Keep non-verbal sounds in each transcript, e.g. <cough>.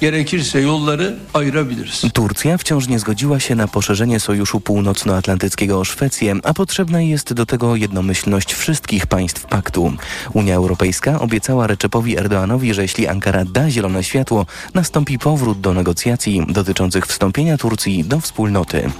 gerekirse yolları ayırabiliriz. Turcja wciąż nie zgodziła się na poszerzenie Sojuszu Północnoatlantyckiego o Szwecję, a potrzebna jest do tego jednomyślność wszystkich państw paktu. Unia Europejska obiecała Reczepowi Erdoanowi, że jeśli Ankara da zielone światło, nastąpi powrót do negocjacji dotyczących wstąpienia Turcji do wspólnoty.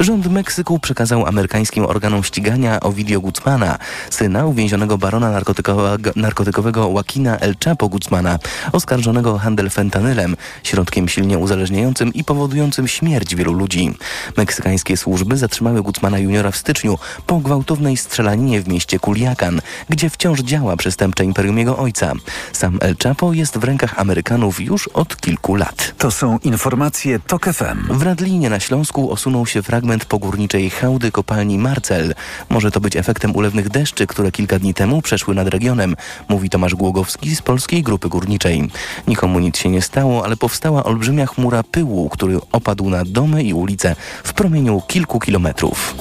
Rząd Meksyku przekazał amerykańskim organom ścigania Ovidio Guzmana, syna uwięzionego barona narkotykowego, narkotykowego Joaquina El Chapo Guzmana, oskarżonego o handel fentanylem, środkiem silnie uzależniającym i powodującym śmierć wielu ludzi. Meksykańskie służby zatrzymały Guzmana juniora w styczniu po gwałtownej strzelaninie w mieście Culiacan, gdzie wciąż działa przestępcze imperium jego ojca. Sam El Chapo jest w rękach Amerykanów już od kilku lat. To są informacje TOK FM. W Radlinie na Śląsku osunął się fragment pogórniczej hałdy kopalni Marcel. Może to być efektem ulewnych deszczy, które kilka dni temu przeszły nad regionem, mówi Tomasz Głogowski z Polskiej Grupy Górniczej. Nikomu nic się nie stało, ale powstała olbrzymia chmura pyłu, który opadł na domy i ulice w promieniu kilku kilometrów.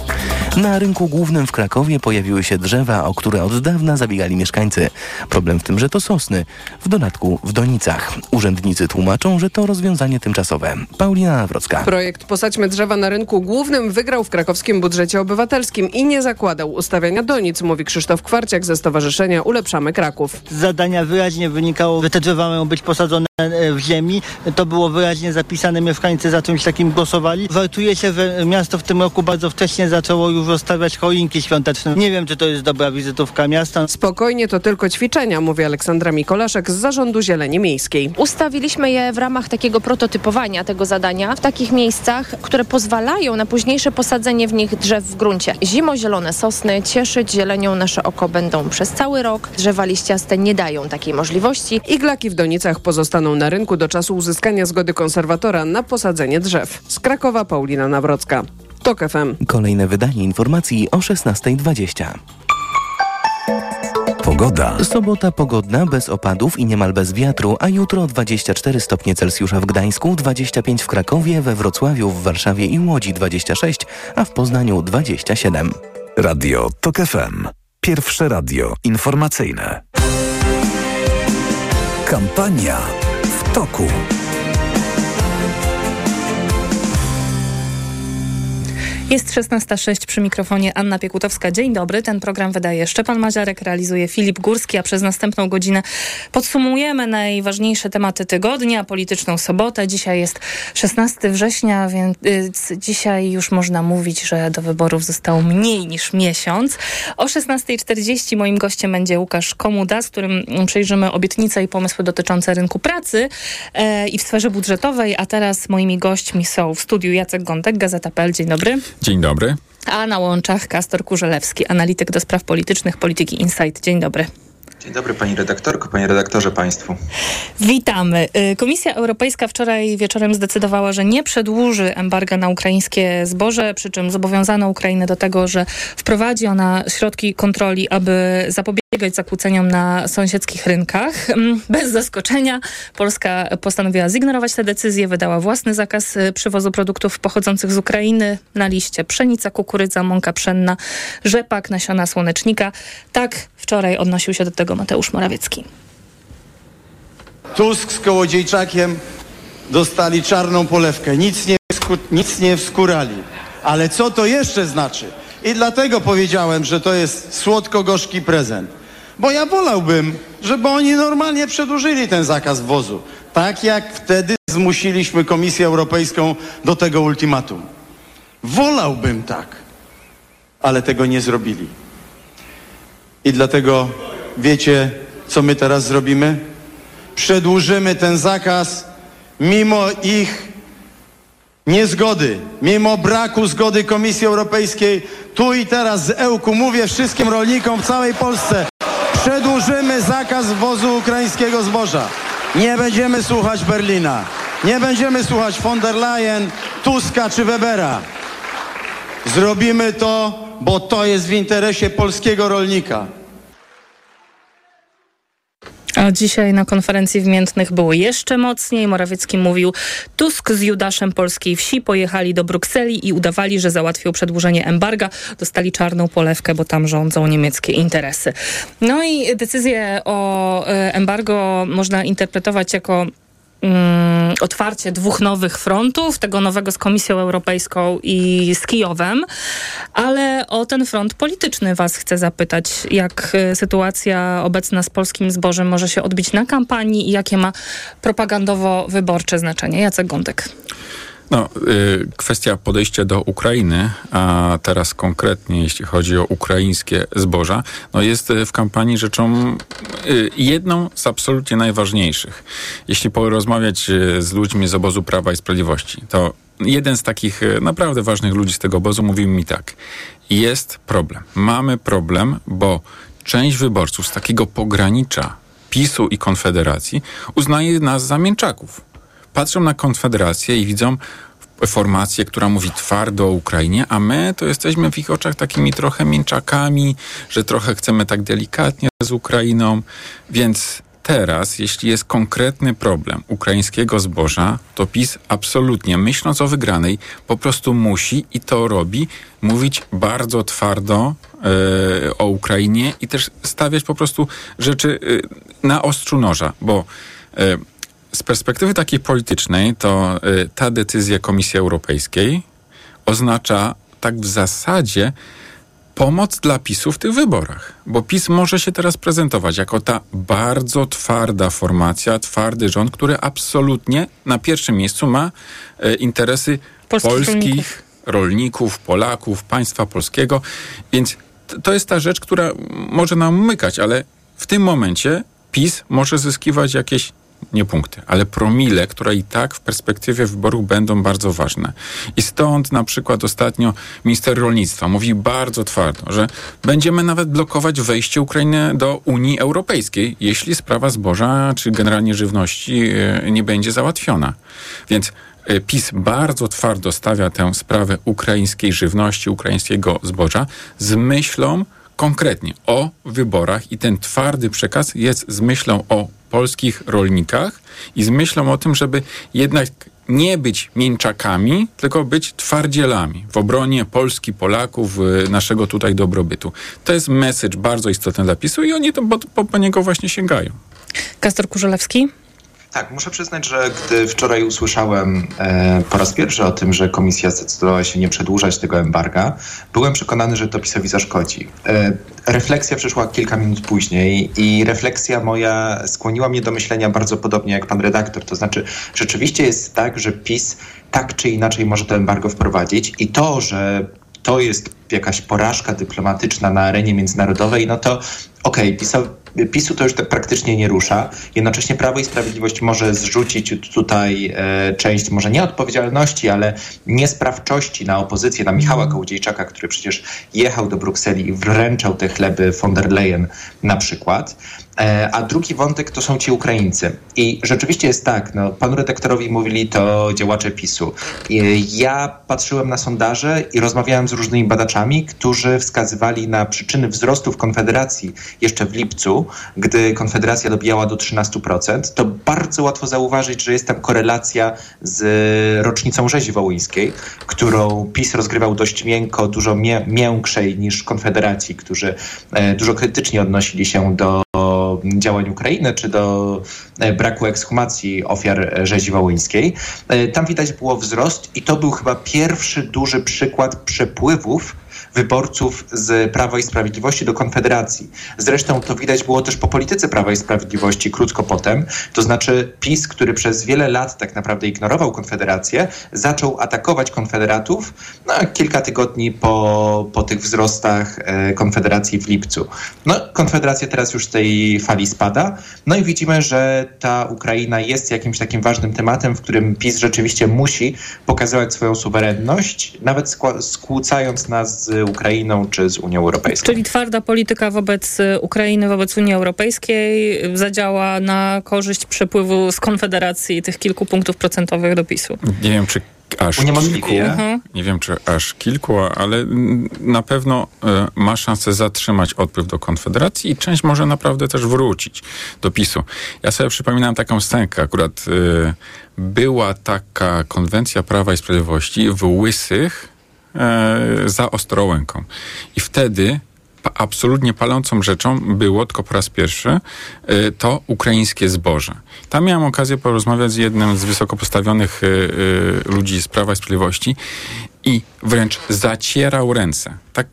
Na rynku głównym w Krakowie pojawiły się drzewa, o które od dawna zabiegali mieszkańcy. Problem w tym, że to sosny, w dodatku w donicach. Urzędnicy tłumaczą, że to rozwiązanie tymczasowe. Paulina Nawrocka. Projekt Posadźmy drzewa na rynku głównym wygrał w krakowskim budżecie obywatelskim i nie zakładał ustawiania donic, mówi Krzysztof Kwarciak ze Stowarzyszenia Ulepszamy Kraków. Z zadania wyraźnie wynikało, że te drzewa mają być posadzone w ziemi. To było wyraźnie zapisane, mieszkańcy za czymś takim głosowali. Wartuje się, że miasto w tym roku bardzo wcześnie zaczęło już rozstawiać choinki świąteczne. Nie wiem, czy to jest dobra wizytówka miasta. Spokojnie, to tylko ćwiczenia, mówi Aleksandra Mikolaszek z Zarządu Zieleni Miejskiej. Ustawiliśmy je w ramach takiego prototypowania tego zadania w takich miejscach, które pozwalają na późniejsze posadzenie w nich drzew w gruncie. Zimozielone sosny cieszyć zielenią nasze oko będą przez cały rok. Drzewa liściaste nie dają takiej możliwości. Iglaki w donicach pozostaną na rynku do czasu uzyskania zgody konserwatora na posadzenie drzew. Z Krakowa Paulina Nawrocka. TOK FM. Kolejne wydanie informacji o 16.20. Pogoda. Sobota pogodna, bez opadów i niemal bez wiatru, a jutro 24 stopnie Celsjusza w Gdańsku, 25 w Krakowie, we Wrocławiu, w Warszawie i Łodzi 26, a w Poznaniu 27. Radio TOK FM. Pierwsze radio informacyjne. Kampania toku. Jest 16.06 przy mikrofonie Anna Piekutowska. Dzień dobry. Ten program wydaje Szczepan Maziarek, realizuje Filip Górski, a przez następną godzinę podsumujemy najważniejsze tematy tygodnia, polityczną sobotę. Dzisiaj jest 16 września, więc dzisiaj już można mówić, że do wyborów zostało mniej niż miesiąc. O 16.40 moim gościem będzie Łukasz Komuda, z którym przejrzymy obietnice i pomysły dotyczące rynku pracy e, i w sferze budżetowej, a teraz moimi gośćmi są w studiu Jacek Gątek, Gazeta.pl. Dzień dobry. Dzień dobry. A na łączach Kastor Kurzelewski, analityk do spraw politycznych, Polityki Insight. Dzień dobry. Dzień dobry pani redaktorko, panie redaktorze, państwu. Witamy. Komisja Europejska wczoraj wieczorem zdecydowała, że nie przedłuży embarga na ukraińskie zboże, przy czym zobowiązano Ukrainę do tego, że wprowadzi ona środki kontroli, aby zapobiegać zakłóceniom na sąsiedzkich rynkach. Bez zaskoczenia Polska postanowiła zignorować tę decyzję, wydała własny zakaz przywozu produktów pochodzących z Ukrainy na liście pszenica, kukurydza, mąka pszenna, rzepak, nasiona słonecznika. Tak wczoraj odnosił się do tego Mateusz Morawiecki. Tusk z Kołodziejczakiem dostali czarną polewkę. Nic nie, nic nie wskurali. Ale co to jeszcze znaczy? I dlatego powiedziałem, że to jest słodko-gorzki prezent. Bo ja wolałbym, żeby oni normalnie przedłużyli ten zakaz wwozu. Tak jak wtedy zmusiliśmy Komisję Europejską do tego ultimatum. Wolałbym tak. Ale tego nie zrobili. I dlatego wiecie, co my teraz zrobimy? Przedłużymy ten zakaz mimo ich niezgody, mimo braku zgody Komisji Europejskiej. Tu i teraz z Ełku mówię wszystkim rolnikom w całej Polsce. Przedłużymy zakaz wwozu ukraińskiego zboża. Nie będziemy słuchać Berlina. Nie będziemy słuchać von der Leyen, Tuska czy Webera. Zrobimy to, bo to jest w interesie polskiego rolnika. A dzisiaj na konferencji w Miętnych było jeszcze mocniej. Morawiecki mówił, Tusk z Judaszem polskiej wsi pojechali do Brukseli i udawali, że załatwią przedłużenie embarga. Dostali czarną polewkę, bo tam rządzą niemieckie interesy. No i decyzję o embargo można interpretować jako otwarcie dwóch nowych frontów, tego nowego z Komisją Europejską i z Kijowem, ale o ten front polityczny was chcę zapytać, jak y, sytuacja obecna z polskim zbożem może się odbić na kampanii i jakie ma propagandowo-wyborcze znaczenie. Jacek Gądek. No, y, kwestia podejścia do Ukrainy, a teraz konkretnie jeśli chodzi o ukraińskie zboża, no jest y, w kampanii rzeczą y, jedną z absolutnie najważniejszych. Jeśli porozmawiać y, z ludźmi z obozu Prawa i Sprawiedliwości, to jeden z takich y, naprawdę ważnych ludzi z tego obozu mówił mi tak. Jest problem. Mamy problem, bo część wyborców z takiego pogranicza PiSu i Konfederacji uznaje nas za mięczaków patrzą na Konfederację i widzą formację, która mówi twardo o Ukrainie, a my to jesteśmy w ich oczach takimi trochę mięczakami, że trochę chcemy tak delikatnie z Ukrainą, więc teraz, jeśli jest konkretny problem ukraińskiego zboża, to PiS absolutnie, myśląc o wygranej, po prostu musi i to robi, mówić bardzo twardo e, o Ukrainie i też stawiać po prostu rzeczy e, na ostrzu noża, bo e, z perspektywy takiej politycznej, to y, ta decyzja Komisji Europejskiej oznacza tak w zasadzie pomoc dla PiSu w tych wyborach. Bo PiS może się teraz prezentować jako ta bardzo twarda formacja, twardy rząd, który absolutnie na pierwszym miejscu ma y, interesy Polskich polskich rolników. rolników, Polaków, państwa polskiego. Więc to jest ta rzecz, która może nam umykać, ale w tym momencie PiS może zyskiwać jakieś nie punkty, ale promile, które i tak w perspektywie wyborów będą bardzo ważne. I stąd na przykład ostatnio minister rolnictwa mówi bardzo twardo, że będziemy nawet blokować wejście Ukrainy do Unii Europejskiej, jeśli sprawa zboża czy generalnie żywności e, nie będzie załatwiona. Więc e, PiS bardzo twardo stawia tę sprawę ukraińskiej żywności, ukraińskiego zboża z myślą konkretnie o wyborach i ten twardy przekaz jest z myślą o polskich rolnikach i z myślą o tym, żeby jednak nie być mięczakami, tylko być twardzielami w obronie Polski, Polaków, y, naszego tutaj dobrobytu. To jest message bardzo istotny dla PiSu i oni to, po, po, po niego właśnie sięgają. Kastor Kurzelewski. Tak, muszę przyznać, że gdy wczoraj usłyszałem e, po raz pierwszy o tym, że komisja zdecydowała się nie przedłużać tego embarga, byłem przekonany, że to PiSowi zaszkodzi. E, refleksja przyszła kilka minut później i refleksja moja skłoniła mnie do myślenia bardzo podobnie jak pan redaktor. To znaczy, rzeczywiście jest tak, że PiS tak czy inaczej może to embargo wprowadzić i to, że to jest jakaś porażka dyplomatyczna na arenie międzynarodowej, no to okej, okay, PiSu to już tak praktycznie nie rusza. Jednocześnie Prawo i Sprawiedliwość może zrzucić tutaj e, część może nie odpowiedzialności, ale niesprawczości na opozycję, na Michała Kołodziejczaka, który przecież jechał do Brukseli i wręczał te chleby von der Leyen na przykład. E, a drugi wątek to są ci Ukraińcy. I rzeczywiście jest tak, no, panu redaktorowi mówili to działacze PiSu. I ja patrzyłem na sondaże i rozmawiałem z różnymi badaczami, którzy wskazywali na przyczyny wzrostu w Konfederacji jeszcze w lipcu, gdy Konfederacja dobijała do 13%. To bardzo łatwo zauważyć, że jest tam korelacja z rocznicą rzezi wołyńskiej, którą PiS rozgrywał dość miękko, dużo mię miększej niż Konfederacji, którzy e, dużo krytycznie odnosili się do działań Ukrainy, czy do e, braku ekshumacji ofiar rzezi wołyńskiej. E, tam widać było wzrost i to był chyba pierwszy duży przykład przepływów wyborców z Prawa i Sprawiedliwości do Konfederacji. Zresztą to widać było też po polityce Prawa i Sprawiedliwości krótko potem. To znaczy PiS, który przez wiele lat tak naprawdę ignorował Konfederację, zaczął atakować Konfederatów no, kilka tygodni po, po tych wzrostach e, Konfederacji w lipcu. No, Konfederacja teraz już z tej fali spada. No i widzimy, że ta Ukraina jest jakimś takim ważnym tematem, w którym PiS rzeczywiście musi pokazywać swoją suwerenność, nawet skłócając nas z Ukrainą czy z Unią Europejską. Czyli twarda polityka wobec Ukrainy, wobec Unii Europejskiej zadziała na korzyść przepływu z Konfederacji tych kilku punktów procentowych do PiSu. Nie wiem, czy aż kilku, Mhm. nie wiem czy aż kilku, ale na pewno e, ma szansę zatrzymać odpływ do Konfederacji i część może naprawdę też wrócić do PiSu. Ja sobie przypominam taką scenkę, akurat e, była taka konwencja Prawa i Sprawiedliwości w Łysych, za Ostrołęką. I wtedy absolutnie palącą rzeczą było, tylko po raz pierwszy, y, to ukraińskie zboże. Tam miałem okazję porozmawiać z jednym z wysoko postawionych y, ludzi z Prawa i Sprawiedliwości i wręcz zacierał ręce. Tak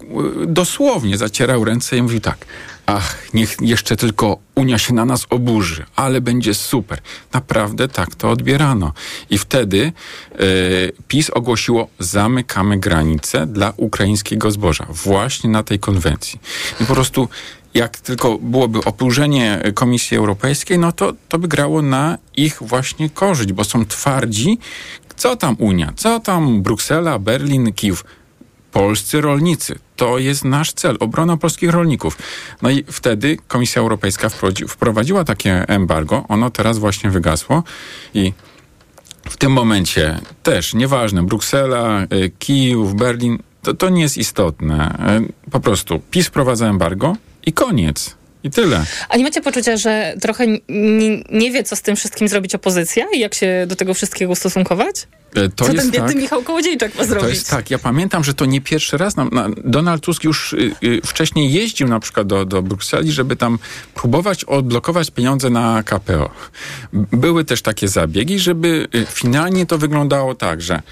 dosłownie zacierał ręce i mówił tak, ach, niech jeszcze tylko Unia się na nas oburzy, ale będzie super. Naprawdę tak to odbierano. I wtedy y, PiS ogłosiło, zamykamy granice dla ukraińskiego zboża. Właśnie na tej konwencji. I po prostu jak tylko byłoby opóźnienie Komisji Europejskiej, no to, to by grało na ich właśnie korzyść, bo są twardzi. Co tam Unia? Co tam Bruksela, Berlin, Kijów? Polscy rolnicy. To jest nasz cel, obrona polskich rolników. No i wtedy Komisja Europejska wprowadzi, wprowadziła takie embargo. Ono teraz właśnie wygasło i w tym momencie też, nieważne, Bruksela, y, Kijów, Berlin, to, to nie jest istotne. Y, Po prostu PiS wprowadza embargo i koniec. I tyle. A nie macie poczucia, że trochę n- nie wie, co z tym wszystkim zrobić opozycja i jak się do tego wszystkiego ustosunkować? Y, To co jest ten biedny tak, Michał Kołodziejczak ma zrobić? To jest tak, ja pamiętam, że to nie pierwszy raz. Na, na, Donald Tusk już y, y, wcześniej jeździł na przykład do, do Brukseli, żeby tam próbować odblokować pieniądze na KPO. Były też takie zabiegi, żeby y, finalnie to wyglądało tak, że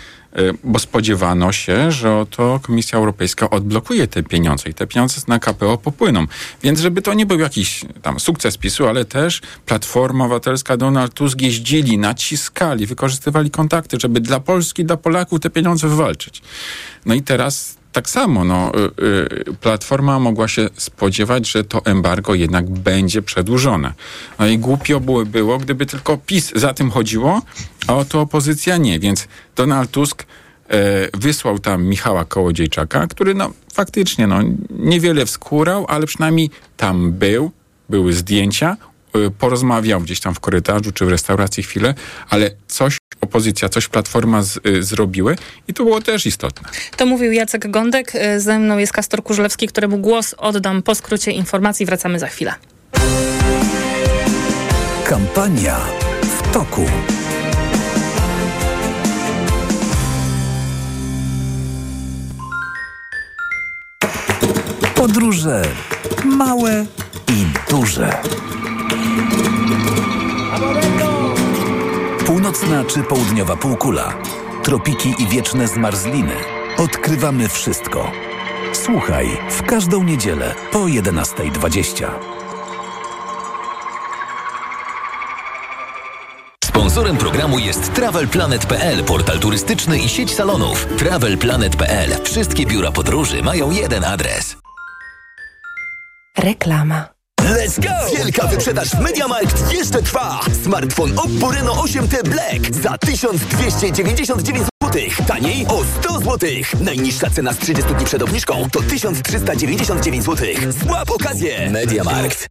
bo spodziewano się, że oto Komisja Europejska odblokuje te pieniądze i te pieniądze na KPO popłyną. Więc żeby to nie był jakiś tam sukces PiSu, ale też Platforma Obywatelska, Donald Tusk jeździli, naciskali, wykorzystywali kontakty, żeby dla Polski, dla Polaków te pieniądze wywalczyć. No i teraz tak samo, no, y, y, Platforma mogła się spodziewać, że to embargo jednak będzie przedłużone. No i głupio było, było, gdyby tylko PiS za tym chodziło, a oto opozycja nie. Więc Donald Tusk e, wysłał tam Michała Kołodziejczaka, który no faktycznie no, niewiele wskórał, ale przynajmniej tam był, były zdjęcia, y, porozmawiał gdzieś tam w korytarzu czy w restauracji chwilę, ale coś opozycja, coś Platforma z, y, zrobiły i to było też istotne. To mówił Jacek Gądek. E, Ze mną jest Kastor Kurzelewski, któremu głos oddam po skrócie informacji. Wracamy za chwilę. Kampania w toku. Podróże małe i duże. Północna czy południowa półkula, tropiki i wieczne zmarzliny. Odkrywamy wszystko. Słuchaj w każdą niedzielę po 11.20. Sponsorem programu jest TravelPlanet.pl, portal turystyczny i sieć salonów. TravelPlanet.pl. Wszystkie biura podróży mają jeden adres. Reklama. Let's go! Wielka wyprzedaż w MediaMarkt jeszcze trwa! Smartfon Oppo Reno 8T Black za 1299 zł. Taniej o 100 zł. Najniższa cena z 30 dni przed obniżką to 1399 zł. Złap okazję! MediaMarkt.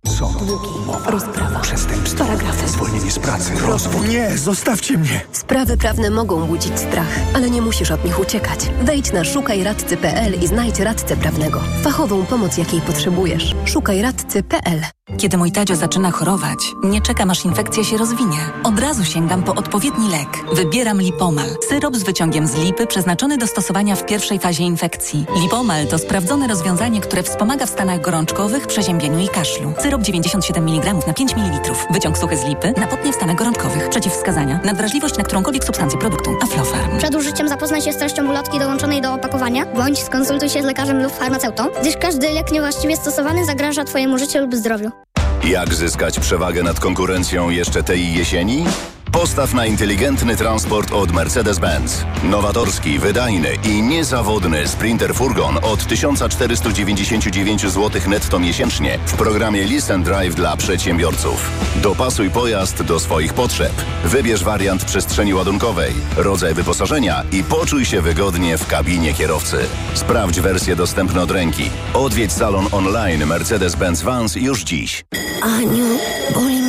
Rozprawa. Przestępstwo. Paragrafy. Zwolnienie z pracy. Rozwód. Nie, zostawcie mnie. Sprawy prawne mogą budzić strach, ale nie musisz od nich uciekać. Wejdź na szukajradcy.pl i znajdź radcę prawnego. Fachową pomoc, jakiej potrzebujesz. Szukajradcy.pl Kiedy mój Tadzio zaczyna chorować, nie czekam aż infekcja się rozwinie. Od razu sięgam po odpowiedni lek. Wybieram Lipomal. Syrop z wyciągiem z lipy przeznaczony do stosowania w pierwszej fazie infekcji. Lipomal to sprawdzone rozwiązanie, które wspomaga w stanach gorączkowych, przeziębieniu i kaszlu. Syrop 97 mg na 5 ml. Wyciąg suchy z lipy na w stanach gorączkowych. Przeciwwskazania. Nadwrażliwość na którąkolwiek substancję produktu. Aflofarm. Przed użyciem zapoznaj się z treścią ulotki dołączonej do opakowania, bądź skonsultuj się z lekarzem lub farmaceutą, gdyż każdy lek niewłaściwie stosowany zagraża Twojemu życiu lub zdrowiu. Jak zyskać przewagę nad konkurencją jeszcze tej jesieni? Postaw na inteligentny transport od Mercedes-Benz. Nowatorski, wydajny i niezawodny Sprinter Furgon od 1499 zł netto miesięcznie w programie Listen Drive dla przedsiębiorców. Dopasuj pojazd do swoich potrzeb. Wybierz wariant przestrzeni ładunkowej, rodzaj wyposażenia i poczuj się wygodnie w kabinie kierowcy. Sprawdź wersję dostępną od ręki. Odwiedź salon online Mercedes-Benz Vans już dziś. Aniu, boli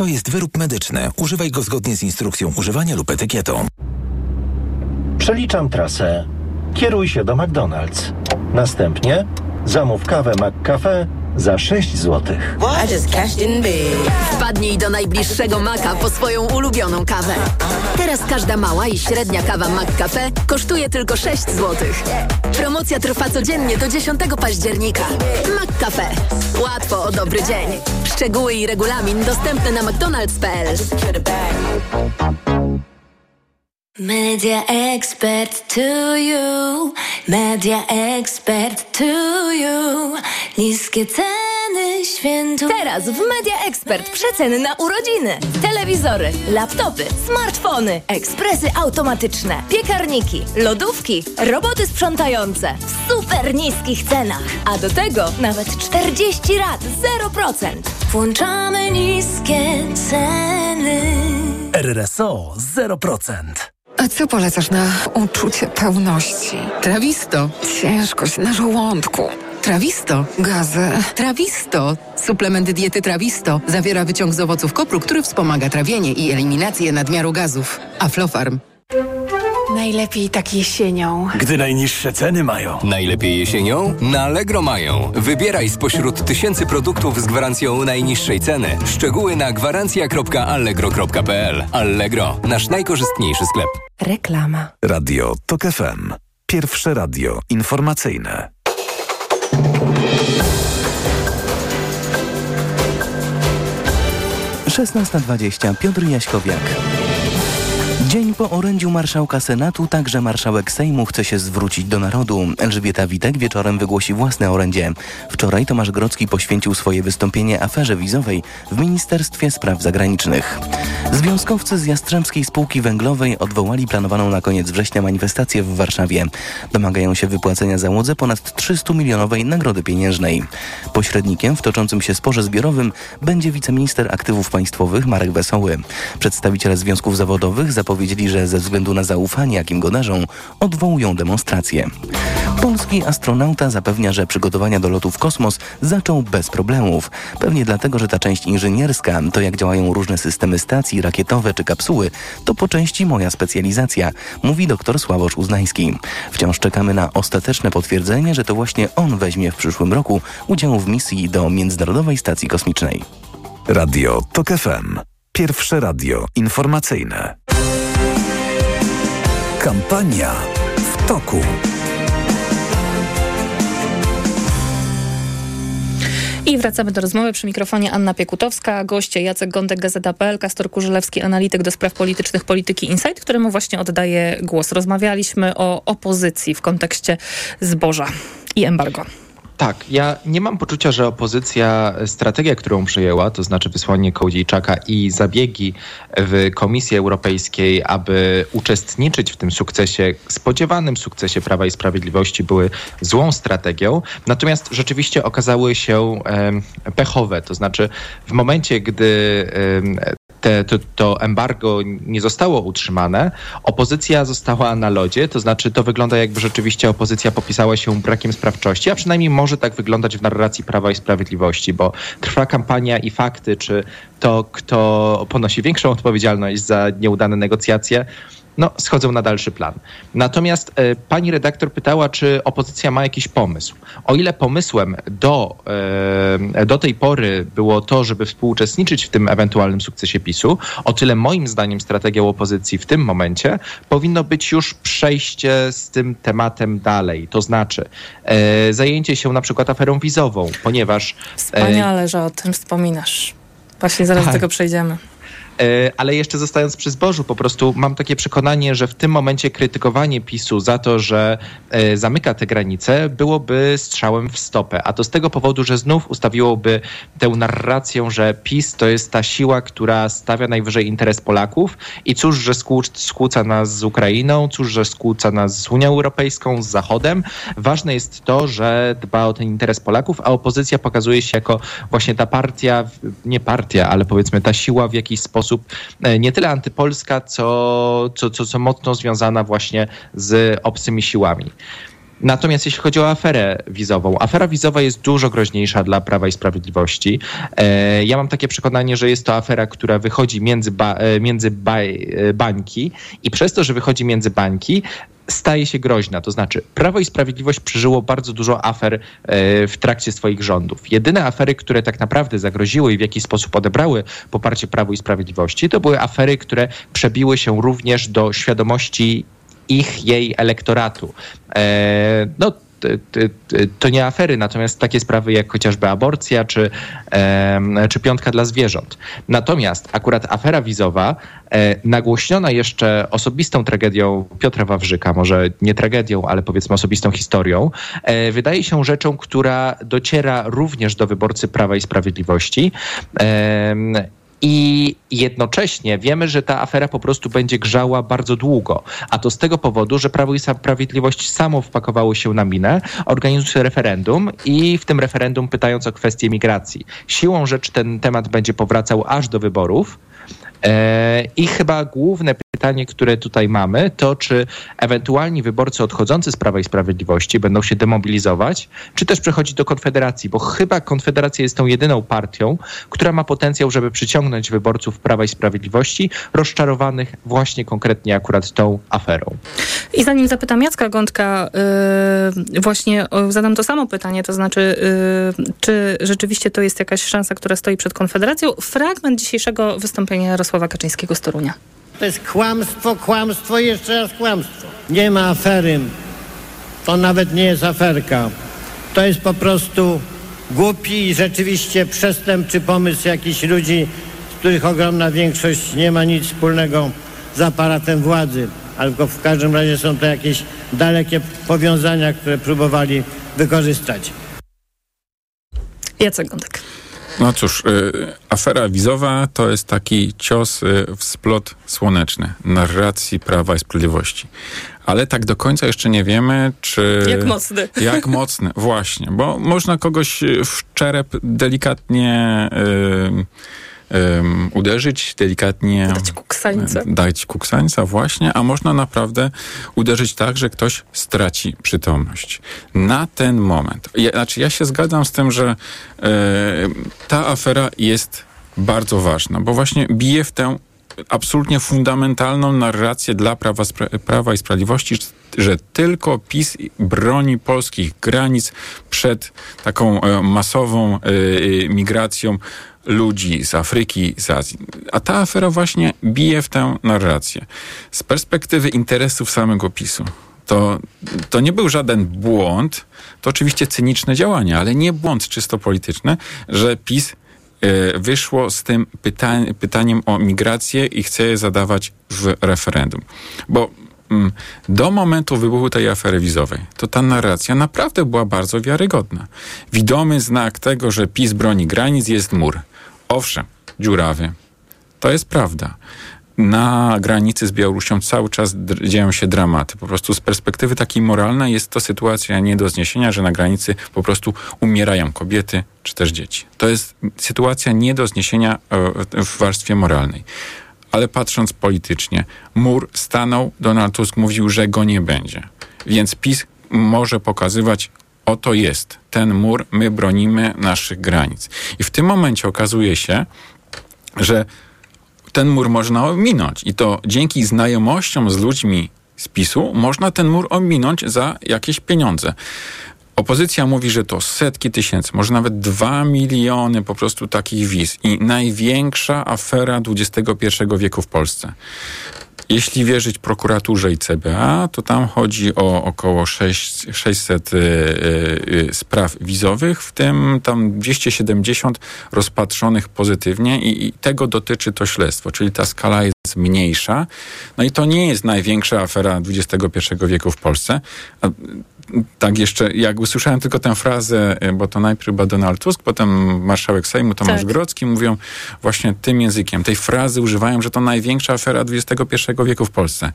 To jest wyrób medyczny. Używaj go zgodnie z instrukcją używania lub etykietą. Przeliczam trasę. Kieruj się do McDonald's. Następnie zamów kawę McCafe za 6 zł. Wpadnij do najbliższego Maka po swoją ulubioną kawę. Teraz każda mała i średnia kawa McCafe kosztuje tylko 6 zł. Promocja trwa codziennie do 10 października. McCafe. Łatwo o dobry dzień. Szczegóły i regulamin dostępne na mcdonalds.pl. Media expert to you, media expert to you. Niskie ceny świętu. Teraz w Media Expert przeceny na urodziny. Telewizory, laptopy, smartfony, ekspresy automatyczne, piekarniki, lodówki, roboty sprzątające w super niskich cenach. A do tego nawet 40 lat 0%. Włączamy niskie ceny. RRSO 0%. A co polecasz na uczucie pełności? Trawisto. Ciężkość na żołądku. Trawisto. Gazę. Trawisto. Suplement diety Trawisto zawiera wyciąg z owoców kopru, który wspomaga trawienie i eliminację nadmiaru gazów. Aflofarm. Najlepiej tak jesienią. Gdy najniższe ceny mają. Najlepiej jesienią? Na Allegro mają. Wybieraj spośród tysięcy produktów z gwarancją najniższej ceny. Szczegóły na gwarancja.allegro.pl Allegro, nasz najkorzystniejszy sklep. Reklama. Radio TOK FM. Pierwsze radio informacyjne. Szesnasta dwadzieścia. Piotr Jaśkowiak. Dzień po orędziu marszałka Senatu także marszałek Sejmu chce się zwrócić do narodu. Elżbieta Witek wieczorem wygłosi własne orędzie. Wczoraj Tomasz Grodzki poświęcił swoje wystąpienie aferze wizowej w Ministerstwie Spraw Zagranicznych. Związkowcy z Jastrzębskiej Spółki Węglowej odwołali planowaną na koniec września manifestację w Warszawie. Domagają się wypłacenia załodze ponad 300 milionowej nagrody pieniężnej. Pośrednikiem w toczącym się sporze zbiorowym będzie wiceminister aktywów państwowych Marek Wesoły. Przedstawiciele związków zawodowych zapowiedzieli, że ze względu na zaufanie, jakim go darzą, odwołują demonstrację. Polski astronauta zapewnia, że przygotowania do lotu w kosmos zaczął bez problemów. Pewnie dlatego, że ta część inżynierska, to jak działają różne systemy stacji, rakietowe czy kapsuły, to po części moja specjalizacja, mówi dr Sławosz Uznański. Wciąż czekamy na ostateczne potwierdzenie, że to właśnie on weźmie w przyszłym roku udział w misji do Międzynarodowej Stacji Kosmicznej. Radio TOK FM. Pierwsze radio informacyjne. Kampania w toku. I wracamy do rozmowy przy mikrofonie Anna Piekutowska, goście Jacek Gądek, Gazeta.pl, Kastor Kurzelewski, analityk do spraw politycznych Polityki Insight, któremu właśnie oddaję głos. Rozmawialiśmy o opozycji w kontekście zboża i embargo. Tak, ja nie mam poczucia, że opozycja, strategia, którą przyjęła, to znaczy wysłanie Kołodziejczaka i zabiegi w Komisji Europejskiej, aby uczestniczyć w tym sukcesie, spodziewanym sukcesie Prawa i Sprawiedliwości, były złą strategią. Natomiast rzeczywiście okazały się pechowe. To znaczy w momencie, gdy te, to, to embargo nie zostało utrzymane, opozycja została na lodzie, to znaczy to wygląda jakby rzeczywiście opozycja popisała się brakiem sprawczości, a przynajmniej może tak wyglądać w narracji Prawa i Sprawiedliwości, bo trwa kampania i fakty, czy to, kto ponosi większą odpowiedzialność za nieudane negocjacje, no, schodzą na dalszy plan. Natomiast e, pani redaktor pytała, czy opozycja ma jakiś pomysł. O ile pomysłem do, e, do tej pory było to, żeby współuczestniczyć w tym ewentualnym sukcesie PiSu, o tyle moim zdaniem strategią opozycji w tym momencie powinno być już przejście z tym tematem dalej. To znaczy e, zajęcie się na przykład aferą wizową, ponieważ... Wspaniale, że o tym wspominasz. Właśnie zaraz do Tak. tego przejdziemy. E, ale jeszcze zostając przy zbożu, po prostu mam takie przekonanie, że w tym momencie krytykowanie PiSu za to, że e, zamyka te granice, byłoby strzałem w stopę. A to z tego powodu, że znów ustawiłoby tę narrację, że PiS to jest ta siła, która stawia najwyżej interes Polaków i cóż, że skłó- skłóca nas z Ukrainą, cóż, że skłóca nas z Unią Europejską, z Zachodem. Ważne jest to, że dba o ten interes Polaków, a opozycja pokazuje się jako właśnie ta partia, nie partia, ale powiedzmy ta siła w jakiś sposób e, nie tyle antypolska, co, co, co, co mocno związana właśnie z obcymi siłami. Natomiast jeśli chodzi o aferę wizową, afera wizowa jest dużo groźniejsza dla Prawa i Sprawiedliwości. E, ja mam takie przekonanie, że jest to afera, która wychodzi między, ba, e, między ba, e, bańki i przez to, że wychodzi między bańki, staje się groźna. To znaczy, Prawo i Sprawiedliwość przeżyło bardzo dużo afer w trakcie swoich rządów. Jedyne afery, które tak naprawdę zagroziły i w jakiś sposób odebrały poparcie Prawu i Sprawiedliwości, to były afery, które przebiły się również do świadomości ich, jej elektoratu. E, no, to nie afery, natomiast takie sprawy jak chociażby aborcja czy, czy piątka dla zwierząt. Natomiast akurat afera wizowa, e, nagłośniona jeszcze osobistą tragedią Piotra Wawrzyka, może nie tragedią, ale powiedzmy osobistą historią, e, wydaje się rzeczą, która dociera również do wyborcy Prawa i Sprawiedliwości. I jednocześnie wiemy, że ta afera po prostu będzie grzała bardzo długo. A to z tego powodu, że Prawo i Sprawiedliwość samo wpakowało się na minę, organizując referendum i w tym referendum pytając o kwestię migracji. Siłą rzeczy ten temat będzie powracał aż do wyborów. E, I chyba główne pytanie, które tutaj mamy, to czy ewentualni wyborcy odchodzący z Prawa i Sprawiedliwości będą się demobilizować, czy też przechodzić do Konfederacji, bo chyba Konfederacja jest tą jedyną partią, która ma potencjał, żeby przyciągnąć wyborców Prawa i Sprawiedliwości, rozczarowanych właśnie konkretnie akurat tą aferą. I zanim zapytam Jacka Gądka, yy, właśnie zadam to samo pytanie, to znaczy, yy, czy rzeczywiście to jest jakaś szansa, która stoi przed Konfederacją? Fragment dzisiejszego wystąpienia Jarosława Kaczyńskiego z Torunia. To jest kłamstwo, kłamstwo i jeszcze raz kłamstwo. Nie ma afery. To nawet nie jest aferka. To jest po prostu głupi i rzeczywiście przestępczy pomysł jakichś ludzi, z których ogromna większość nie ma nic wspólnego z aparatem władzy. Albo w każdym razie są to jakieś dalekie powiązania, które próbowali wykorzystać. Jacek Gądek. No cóż, y, afera wizowa to jest taki cios y, w splot słoneczny narracji Prawa i Sprawiedliwości. Ale tak do końca jeszcze nie wiemy, czy... Jak mocny. <laughs> Jak mocny, właśnie. Bo można kogoś y, w czerep delikatnie y, y, uderzyć, delikatnie... Dać kuksańca. Dać kuksańca, właśnie. A można naprawdę uderzyć tak, że ktoś straci przytomność. Na ten moment. Ja, znaczy, ja się zgadzam z tym, że y, ta afera jest bardzo ważna, bo właśnie bije w tę absolutnie fundamentalną narrację dla Prawa, Prawa i Sprawiedliwości, że tylko PiS broni polskich granic przed taką e, masową e, e, migracją ludzi z Afryki, z Azji. A ta afera właśnie bije w tę narrację. Z perspektywy interesów samego PiSu. To, to nie był żaden błąd, to oczywiście cyniczne działanie, ale nie błąd czysto polityczny, że PiS e, wyszło z tym pyta- pytaniem o migrację i chce je zadawać w referendum. Bo do momentu wybuchu tej afery wizowej, to ta narracja naprawdę była bardzo wiarygodna. Widomy znak tego, że PiS broni granic jest mur. Owszem, dziurawy. To jest prawda. Na granicy z Białorusią cały czas dzieją się dramaty. Po prostu z perspektywy takiej moralnej jest to sytuacja nie do zniesienia, że na granicy po prostu umierają kobiety czy też dzieci. To jest sytuacja nie do zniesienia e, w warstwie moralnej. Ale patrząc politycznie, mur stanął, Donald Tusk mówił, że go nie będzie. Więc PiS może pokazywać, oto jest ten mur, my bronimy naszych granic. I w tym momencie okazuje się, że ten mur można ominąć. I to dzięki znajomościom z ludźmi z PiSu można ten mur ominąć za jakieś pieniądze. Opozycja mówi, że to setki tysięcy, może nawet dwa miliony po prostu takich wiz i największa afera XXI wieku w Polsce. Jeśli wierzyć prokuraturze i CBA, to tam chodzi o około 6, 600 y, y, spraw wizowych, w tym tam 270 rozpatrzonych pozytywnie i, i tego dotyczy to śledztwo, czyli ta skala jest mniejsza. No i to nie jest największa afera XXI wieku w Polsce. Tak jeszcze, jak usłyszałem tylko tę frazę, y, bo to najpierw chyba Donald Tusk, potem marszałek Sejmu Tomasz Tak. Grodzki mówią właśnie tym językiem. Tej frazy używają, że to największa afera XXI wieku w Polsce.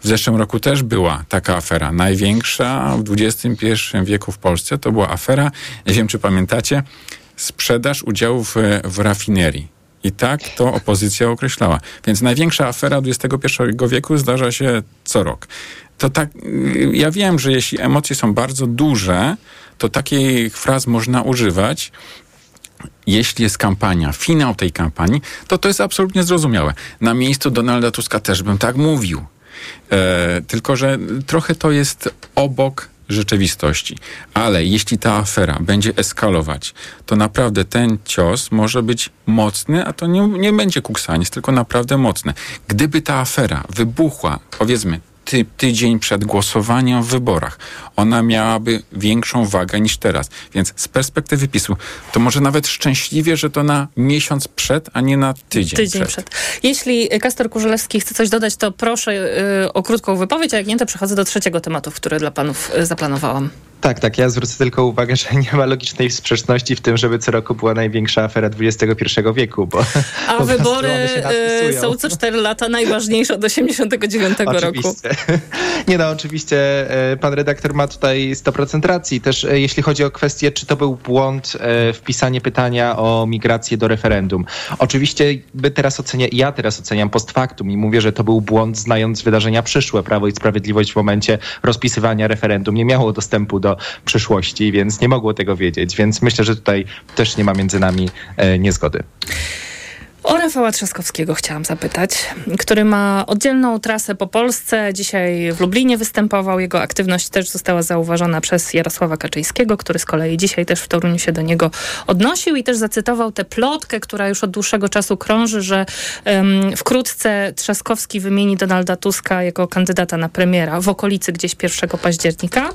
W zeszłym roku też była taka afera. Największa w XXI wieku w Polsce to była afera, nie wiem czy pamiętacie, sprzedaż udziałów e, w rafinerii. I tak to opozycja określała. Więc największa afera XXI wieku zdarza się co rok. To tak, y, ja wiem, że jeśli emocje są bardzo duże, to takich fraz można używać, jeśli jest kampania, finał tej kampanii, to to jest absolutnie zrozumiałe. Na miejscu Donalda Tuska też bym tak mówił. E, tylko, że trochę to jest obok rzeczywistości. Ale jeśli ta afera będzie eskalować, to naprawdę ten cios może być mocny, a to nie, nie będzie kuksaniec, tylko naprawdę mocny. Gdyby ta afera wybuchła, powiedzmy, ty, tydzień przed głosowaniem w wyborach, ona miałaby większą wagę niż teraz. Więc z perspektywy PiSu, to może nawet szczęśliwie, że to na miesiąc przed, a nie na tydzień, Tydzień przed. przed. Jeśli Kastor Kurzelewski chce coś dodać, to proszę y, o krótką wypowiedź, a jak nie, to przechodzę do trzeciego tematu, który dla panów y, zaplanowałam. Tak, tak. Ja zwrócę tylko uwagę, że nie ma logicznej sprzeczności w tym, żeby co roku była największa afera XXI wieku, bo A prostu wybory y, są co 4 lata, najważniejsze od 89 roku. Oczywiście. <laughs> Nie no, oczywiście e, pan redaktor ma tutaj 100% racji. Też e, jeśli chodzi o kwestię, czy to był błąd wpisanie pytania o migrację do referendum. Oczywiście my teraz ocenia, ja teraz oceniam post factum i mówię, że to był błąd znając wydarzenia przyszłe. Prawo i Sprawiedliwość w momencie rozpisywania referendum nie miało dostępu do przyszłości, więc nie mogło tego wiedzieć. Więc myślę, że tutaj też nie ma między nami e, niezgody. O Rafała Trzaskowskiego chciałam zapytać, który ma oddzielną trasę po Polsce. Dzisiaj w Lublinie występował. Jego aktywność też została zauważona przez Jarosława Kaczyńskiego, który z kolei dzisiaj też w Toruniu się do niego odnosił i też zacytował tę plotkę, która już od dłuższego czasu krąży, że em, wkrótce Trzaskowski wymieni Donalda Tuska jako kandydata na premiera w okolicy gdzieś 1 października.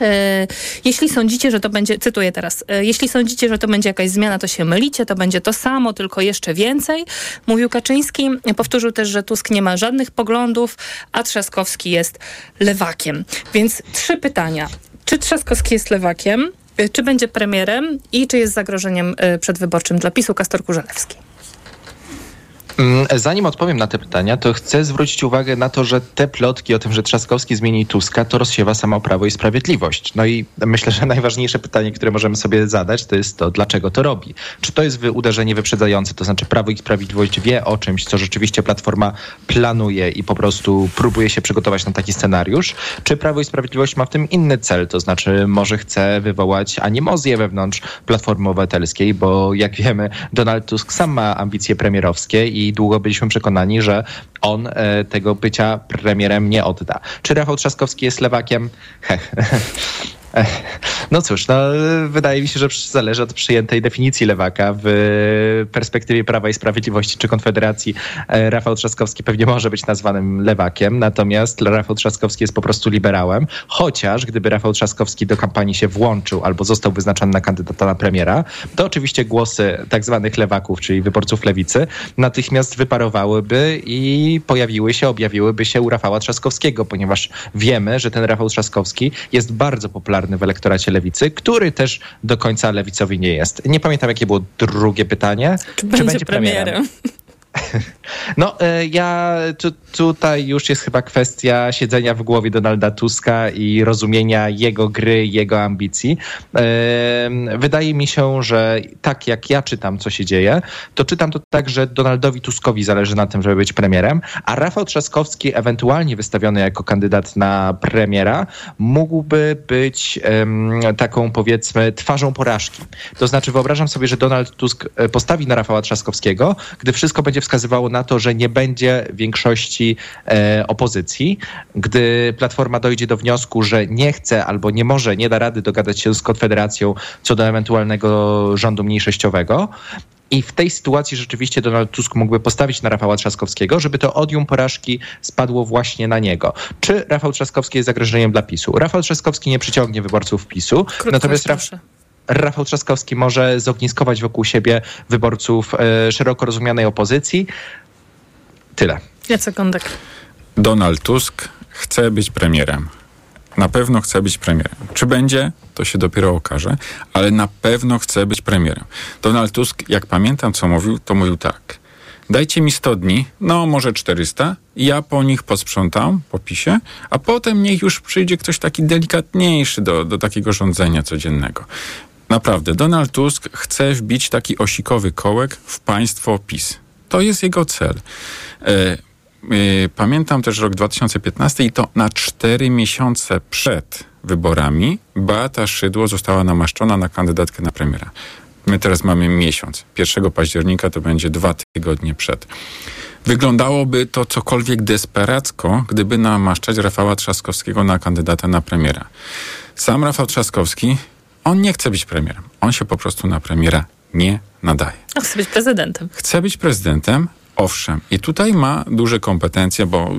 E, Jeśli sądzicie, że to będzie, cytuję teraz, e, jeśli sądzicie, że to będzie jakaś zmiana, to się mylicie, to będzie to samo, tylko jeszcze więcej, mówił Kaczyński. Powtórzył też, że Tusk nie ma żadnych poglądów, a Trzaskowski jest lewakiem. Więc trzy pytania. Czy Trzaskowski jest lewakiem? E, Czy będzie premierem? I czy jest zagrożeniem przedwyborczym dla PiSu Kastor Kurzelewski? Mm, Zanim odpowiem na te pytania, to chcę zwrócić uwagę na to, że te plotki o tym, że Trzaskowski zmieni Tuska, to rozsiewa samo Prawo i Sprawiedliwość. No i myślę, że <laughs> najważniejsze pytanie, które możemy sobie zadać, to jest to, dlaczego to robi. Czy to jest uderzenie wyprzedzające, to znaczy Prawo i Sprawiedliwość wie o czymś, co rzeczywiście Platforma planuje i po prostu próbuje się przygotować na taki scenariusz, czy Prawo i Sprawiedliwość ma w tym inny cel, to znaczy może chce wywołać animozję wewnątrz Platformy Obywatelskiej, bo jak wiemy, Donald Tusk sam ma ambicje premierowskie i długo byliśmy przekonani, że on e, tego bycia premierem nie odda. Czy Rafał Trzaskowski jest lewakiem? Heh. <laughs> No cóż, no, wydaje mi się, że zależy od przyjętej definicji lewaka w perspektywie Prawa i Sprawiedliwości czy Konfederacji. e, Rafał Trzaskowski pewnie może być nazwanym lewakiem, natomiast Rafał Trzaskowski jest po prostu liberałem, chociaż gdyby Rafał Trzaskowski do kampanii się włączył albo został wyznaczony na kandydata na premiera, to oczywiście głosy tak zwanych lewaków, czyli wyborców lewicy, natychmiast wyparowałyby i pojawiły się, objawiłyby się u Rafała Trzaskowskiego, ponieważ wiemy, że ten Rafał Trzaskowski jest bardzo popularny w elektoracie lewicy, który też do końca lewicowy nie jest. Nie pamiętam, jakie było drugie pytanie. Czy, będzie, premierem? <laughs> No, e, ja tu, tutaj już jest chyba kwestia siedzenia w głowie Donalda Tuska i rozumienia jego gry, jego ambicji. E, Wydaje mi się, że tak jak ja czytam, co się dzieje, to czytam to tak, że Donaldowi Tuskowi zależy na tym, żeby być premierem, a Rafał Trzaskowski, ewentualnie wystawiony jako kandydat na premiera, mógłby być taką, powiedzmy, twarzą porażki. To znaczy, wyobrażam sobie, że Donald Tusk e, postawi na Rafała Trzaskowskiego, gdy wszystko będzie w wskazywało na to, że nie będzie większości e, opozycji. Gdy Platforma dojdzie do wniosku, że nie chce albo nie może, nie da rady dogadać się z Konfederacją co do ewentualnego rządu mniejszościowego, i w tej sytuacji rzeczywiście Donald Tusk mógłby postawić na Rafała Trzaskowskiego, żeby to odium porażki spadło właśnie na niego. Czy Rafał Trzaskowski jest zagrożeniem dla PiSu? Rafał Trzaskowski nie przyciągnie wyborców PiSu, Krótko natomiast. Raf- Rafał Trzaskowski może zogniskować wokół siebie wyborców e, szeroko rozumianej opozycji. Tyle. Jacek Gądek. Donald Tusk chce być premierem. Na pewno chce być premierem. Czy będzie, to się dopiero okaże, ale na pewno chce być premierem. Donald Tusk, jak pamiętam, co mówił, to mówił tak. Dajcie mi 100 dni, no może 400, ja po nich posprzątam, po PiSie, a potem niech już przyjdzie ktoś taki delikatniejszy do, do takiego rządzenia codziennego. Naprawdę, Donald Tusk chce wbić taki osikowy kołek w państwo PiS. To jest jego cel. E, e, pamiętam też rok 2015 i to na cztery miesiące przed wyborami Beata Szydło została namaszczona na kandydatkę na premiera. My teraz mamy miesiąc. 1 października to będzie dwa tygodnie przed. Wyglądałoby to cokolwiek desperacko, gdyby namaszczać Rafała Trzaskowskiego na kandydata na premiera. Sam Rafał Trzaskowski, on nie chce być premierem. On się po prostu na premiera nie nadaje. No, chcę być prezydentem. Chce być prezydentem, owszem. I tutaj ma duże kompetencje, bo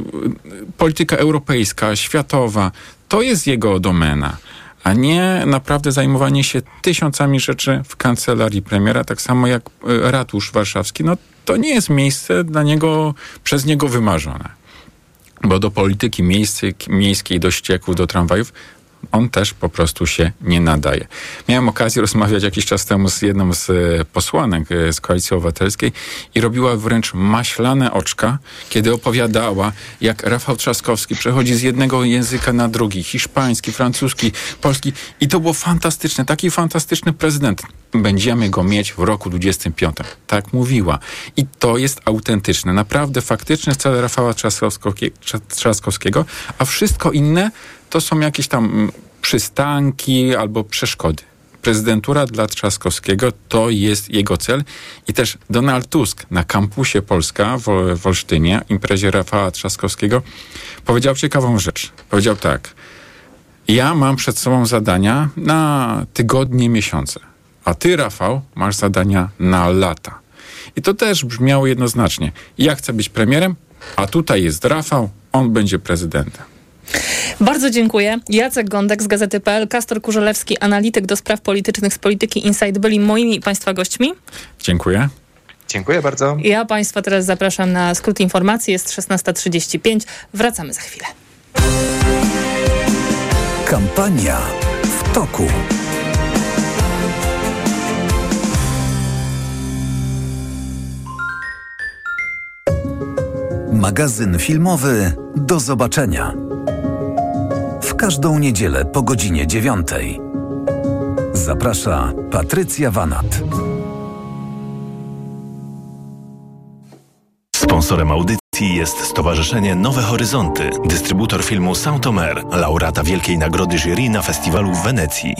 y, polityka europejska, światowa, to jest jego domena. A nie naprawdę zajmowanie się tysiącami rzeczy w kancelarii premiera, tak samo jak y, ratusz warszawski. No to nie jest miejsce dla niego, przez niego wymarzone. Bo do polityki miejskiej, miejskiej, do ścieków, do tramwajów on też po prostu się nie nadaje. Miałem okazję rozmawiać jakiś czas temu z jedną z e, posłanek e, z Koalicji Obywatelskiej i robiła wręcz maślane oczka, kiedy opowiadała, jak Rafał Trzaskowski przechodzi z jednego języka na drugi, hiszpański, francuski, polski i to było fantastyczne, taki fantastyczny prezydent. Będziemy go mieć w roku 25. Tak mówiła. I to jest autentyczne, naprawdę faktyczny cel Rafała Trzaskowski- Trzaskowskiego, a wszystko inne to są jakieś tam mm, przystanki albo przeszkody. Prezydentura dla Trzaskowskiego to jest jego cel i też Donald Tusk na kampusie Polska w, w Olsztynie, imprezie Rafała Trzaskowskiego, powiedział ciekawą rzecz. Powiedział tak, ja mam przed sobą zadania na tygodnie, miesiące, a ty, Rafał, masz zadania na lata. I to też brzmiało jednoznacznie. Ja chcę być premierem, a tutaj jest Rafał, on będzie prezydentem. Bardzo dziękuję. Jacek Gądek z Gazety.pl, Kastor Kurzelewski, analityk do spraw politycznych z Polityki Insight byli moimi i Państwa gośćmi. Dziękuję. Dziękuję bardzo. Ja Państwa teraz zapraszam na skrót informacji. Jest 16.35. Wracamy za chwilę. Kampania w toku. Magazyn filmowy Do zobaczenia. W każdą niedzielę po godzinie dziewiątej. Zaprasza Patrycja Wanat. Sponsorem audycji jest Stowarzyszenie Nowe Horyzonty, dystrybutor filmu Saint-Omer, laureata Wielkiej Nagrody Jury na festiwalu w Wenecji.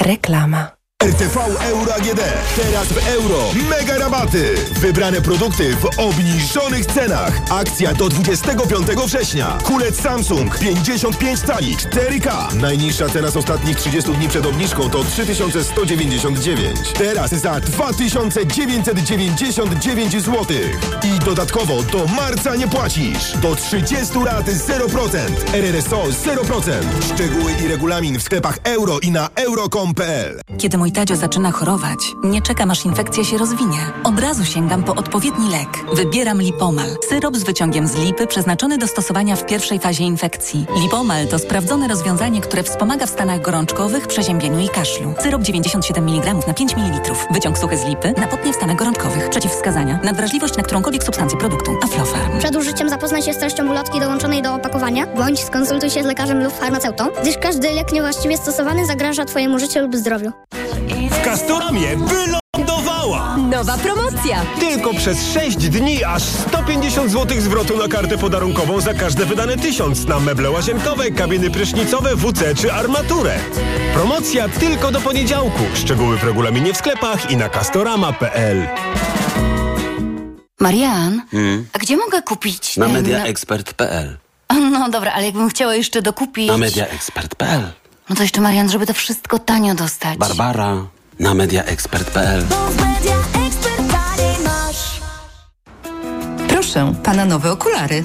Reklama. RTV Euro AGD. Teraz w euro. Mega rabaty. Wybrane produkty w obniżonych cenach. Akcja do 25 września. Kulec Samsung 55 cali 4K. Najniższa cena z ostatnich 30 dni przed obniżką to 3199. Teraz za 2999 zł. I dodatkowo do marca nie płacisz. Do 30 lat 0%. RRSO 0%. Szczegóły i regulamin w sklepach euro i na euro.com.pl. Kiedy mój Tadzio zaczyna chorować, nie czekam aż infekcja się rozwinie. Od razu sięgam po odpowiedni lek. Wybieram Lipomal. Syrop z wyciągiem z lipy przeznaczony do stosowania w pierwszej fazie infekcji. Lipomal to sprawdzone rozwiązanie, które wspomaga w stanach gorączkowych, przeziębieniu i kaszlu. Syrop 97 mg na 5 ml. Wyciąg suchy z lipy na w stanach gorączkowych. Przeciwwskazania. Nadwrażliwość na którąkolwiek substancję produktu. Aflofarm. Przed użyciem zapoznaj się z treścią ulotki dołączonej do opakowania, bądź skonsultuj się z lekarzem lub farmaceutą, gdyż każdy lek niewłaściwie stosowany zagraża Twojemu życiu lub zdrowiu. W Castoramie wylądowała! Nowa promocja! Tylko przez 6 dni aż 150 zł zwrotu na kartę podarunkową za każde wydane 1000 na meble łazienkowe, kabiny prysznicowe, WC czy armaturę. Promocja tylko do poniedziałku. Szczegóły w regulaminie w sklepach i na castorama.pl. Marian, Hmm. a gdzie mogę kupić Na ten- mediaexpert.pl No dobra, ale jakbym chciała jeszcze dokupić... Na mediaexpert.pl No to jeszcze, Marian, żeby to wszystko tanio dostać. Barbara na mediaexpert.pl Proszę, pana nowe okulary.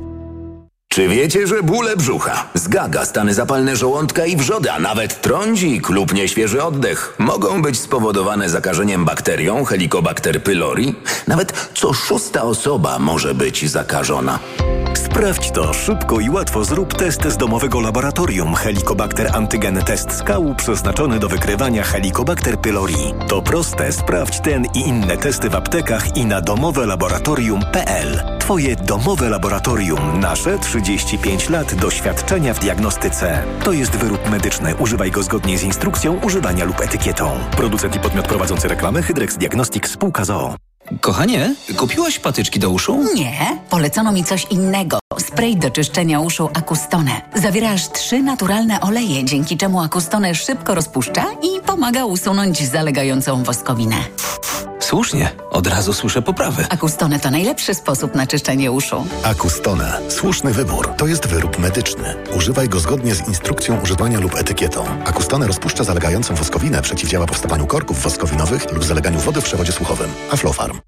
Czy wiecie, że bóle brzucha, zgaga, stany zapalne żołądka i wrzody, a nawet trądzik lub nieświeży oddech mogą być spowodowane zakażeniem bakterią Helicobacter pylori? Nawet co szósta osoba może być zakażona. Sprawdź to szybko i łatwo. Zrób test z domowego laboratorium Helicobacter Antygen Test Skału przeznaczony do wykrywania Helicobacter pylori. To proste. Sprawdź ten i inne testy w aptekach i na domowelaboratorium.pl. Twoje domowe laboratorium. Nasze 35 lat doświadczenia w diagnostyce. To jest wyrób medyczny. Używaj go zgodnie z instrukcją używania lub etykietą. Producent i podmiot prowadzący reklamę Hydrex Diagnostics Spółka ZOO. Kochanie, kupiłaś patyczki do uszu? Nie, polecono mi coś innego. Spray do czyszczenia uszu Acustone. Zawiera aż trzy naturalne oleje, dzięki czemu Acustone szybko rozpuszcza i pomaga usunąć zalegającą woskowinę. Słusznie, od razu słyszę poprawy. Acustone to najlepszy sposób na czyszczenie uszu. Acustone. Słuszny wybór. To jest wyrób medyczny. Używaj go zgodnie z instrukcją używania lub etykietą. Acustone rozpuszcza zalegającą woskowinę, przeciwdziała powstawaniu korków woskowinowych lub zaleganiu wody w przewodzie słuchowym. Aflofarm.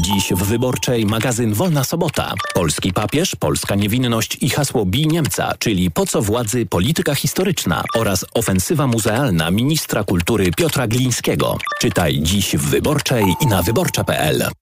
Dziś w Wyborczej magazyn Wolna Sobota. Polski papież, polska niewinność i hasło Bij Niemca, czyli po co władzy polityka historyczna oraz ofensywa muzealna ministra kultury Piotra Glińskiego. Czytaj dziś w Wyborczej i na wyborcza.pl.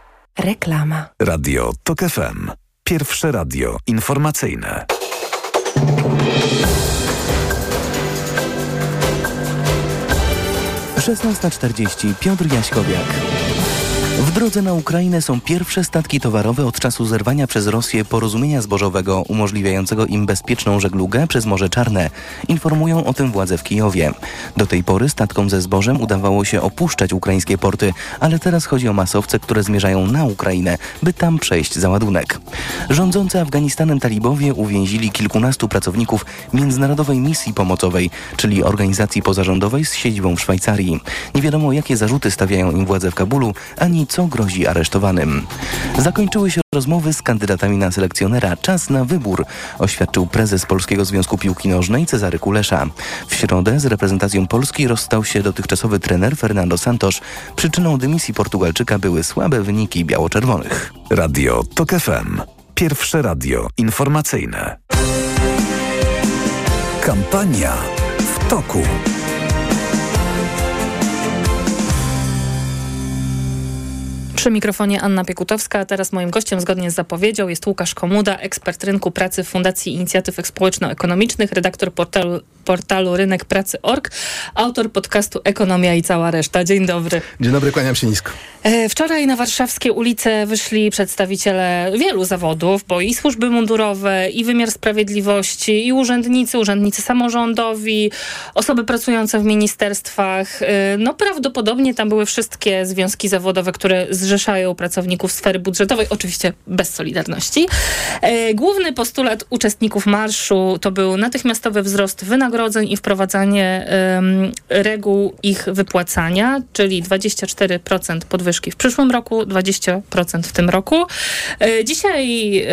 Reklama. Radio TOK FM. Pierwsze radio informacyjne. Szesnasta czterdzieści. Piotr Jaśkowiak. W drodze na Ukrainę są pierwsze statki towarowe od czasu zerwania przez Rosję porozumienia zbożowego umożliwiającego im bezpieczną żeglugę przez Morze Czarne. Informują o tym władze w Kijowie. Do tej pory statkom ze zbożem udawało się opuszczać ukraińskie porty, ale teraz chodzi o masowce, które zmierzają na Ukrainę, by tam przejść załadunek. Rządzący Afganistanem talibowie uwięzili kilkunastu pracowników Międzynarodowej Misji Pomocowej, czyli organizacji pozarządowej z siedzibą w Szwajcarii. Nie wiadomo, jakie zarzuty stawiają im władze w Kabulu, ani co grozi aresztowanym. Zakończyły się rozmowy z kandydatami na selekcjonera. Czas na wybór, oświadczył prezes Polskiego Związku Piłki Nożnej Cezary Kulesza. W środę z reprezentacją Polski rozstał się dotychczasowy trener Fernando Santos. Przyczyną dymisji Portugalczyka były słabe wyniki biało-czerwonych. Radio TOK FM. Pierwsze radio informacyjne. Kampania w toku. Przy mikrofonie Anna Piekutowska, a teraz moim gościem zgodnie z zapowiedzią jest Łukasz Komuda, ekspert rynku pracy Fundacji Inicjatyw Społeczno-Ekonomicznych, redaktor portalu, portalu Rynek Pracy.org, autor podcastu Ekonomia i cała reszta. Dzień dobry. Dzień dobry, kłaniam się nisko. E, Wczoraj na warszawskie ulice wyszli przedstawiciele wielu zawodów, bo i służby mundurowe, i wymiar sprawiedliwości, i urzędnicy, urzędnicy samorządowi, osoby pracujące w ministerstwach. E, No prawdopodobnie tam były wszystkie związki zawodowe, które zrzeszają pracowników sfery budżetowej, oczywiście bez Solidarności. E, Główny postulat uczestników marszu to był natychmiastowy wzrost wynagrodzeń i wprowadzanie reguł ich wypłacania, czyli 24% podwyżki w przyszłym roku, 20% w tym roku. E, Dzisiaj e,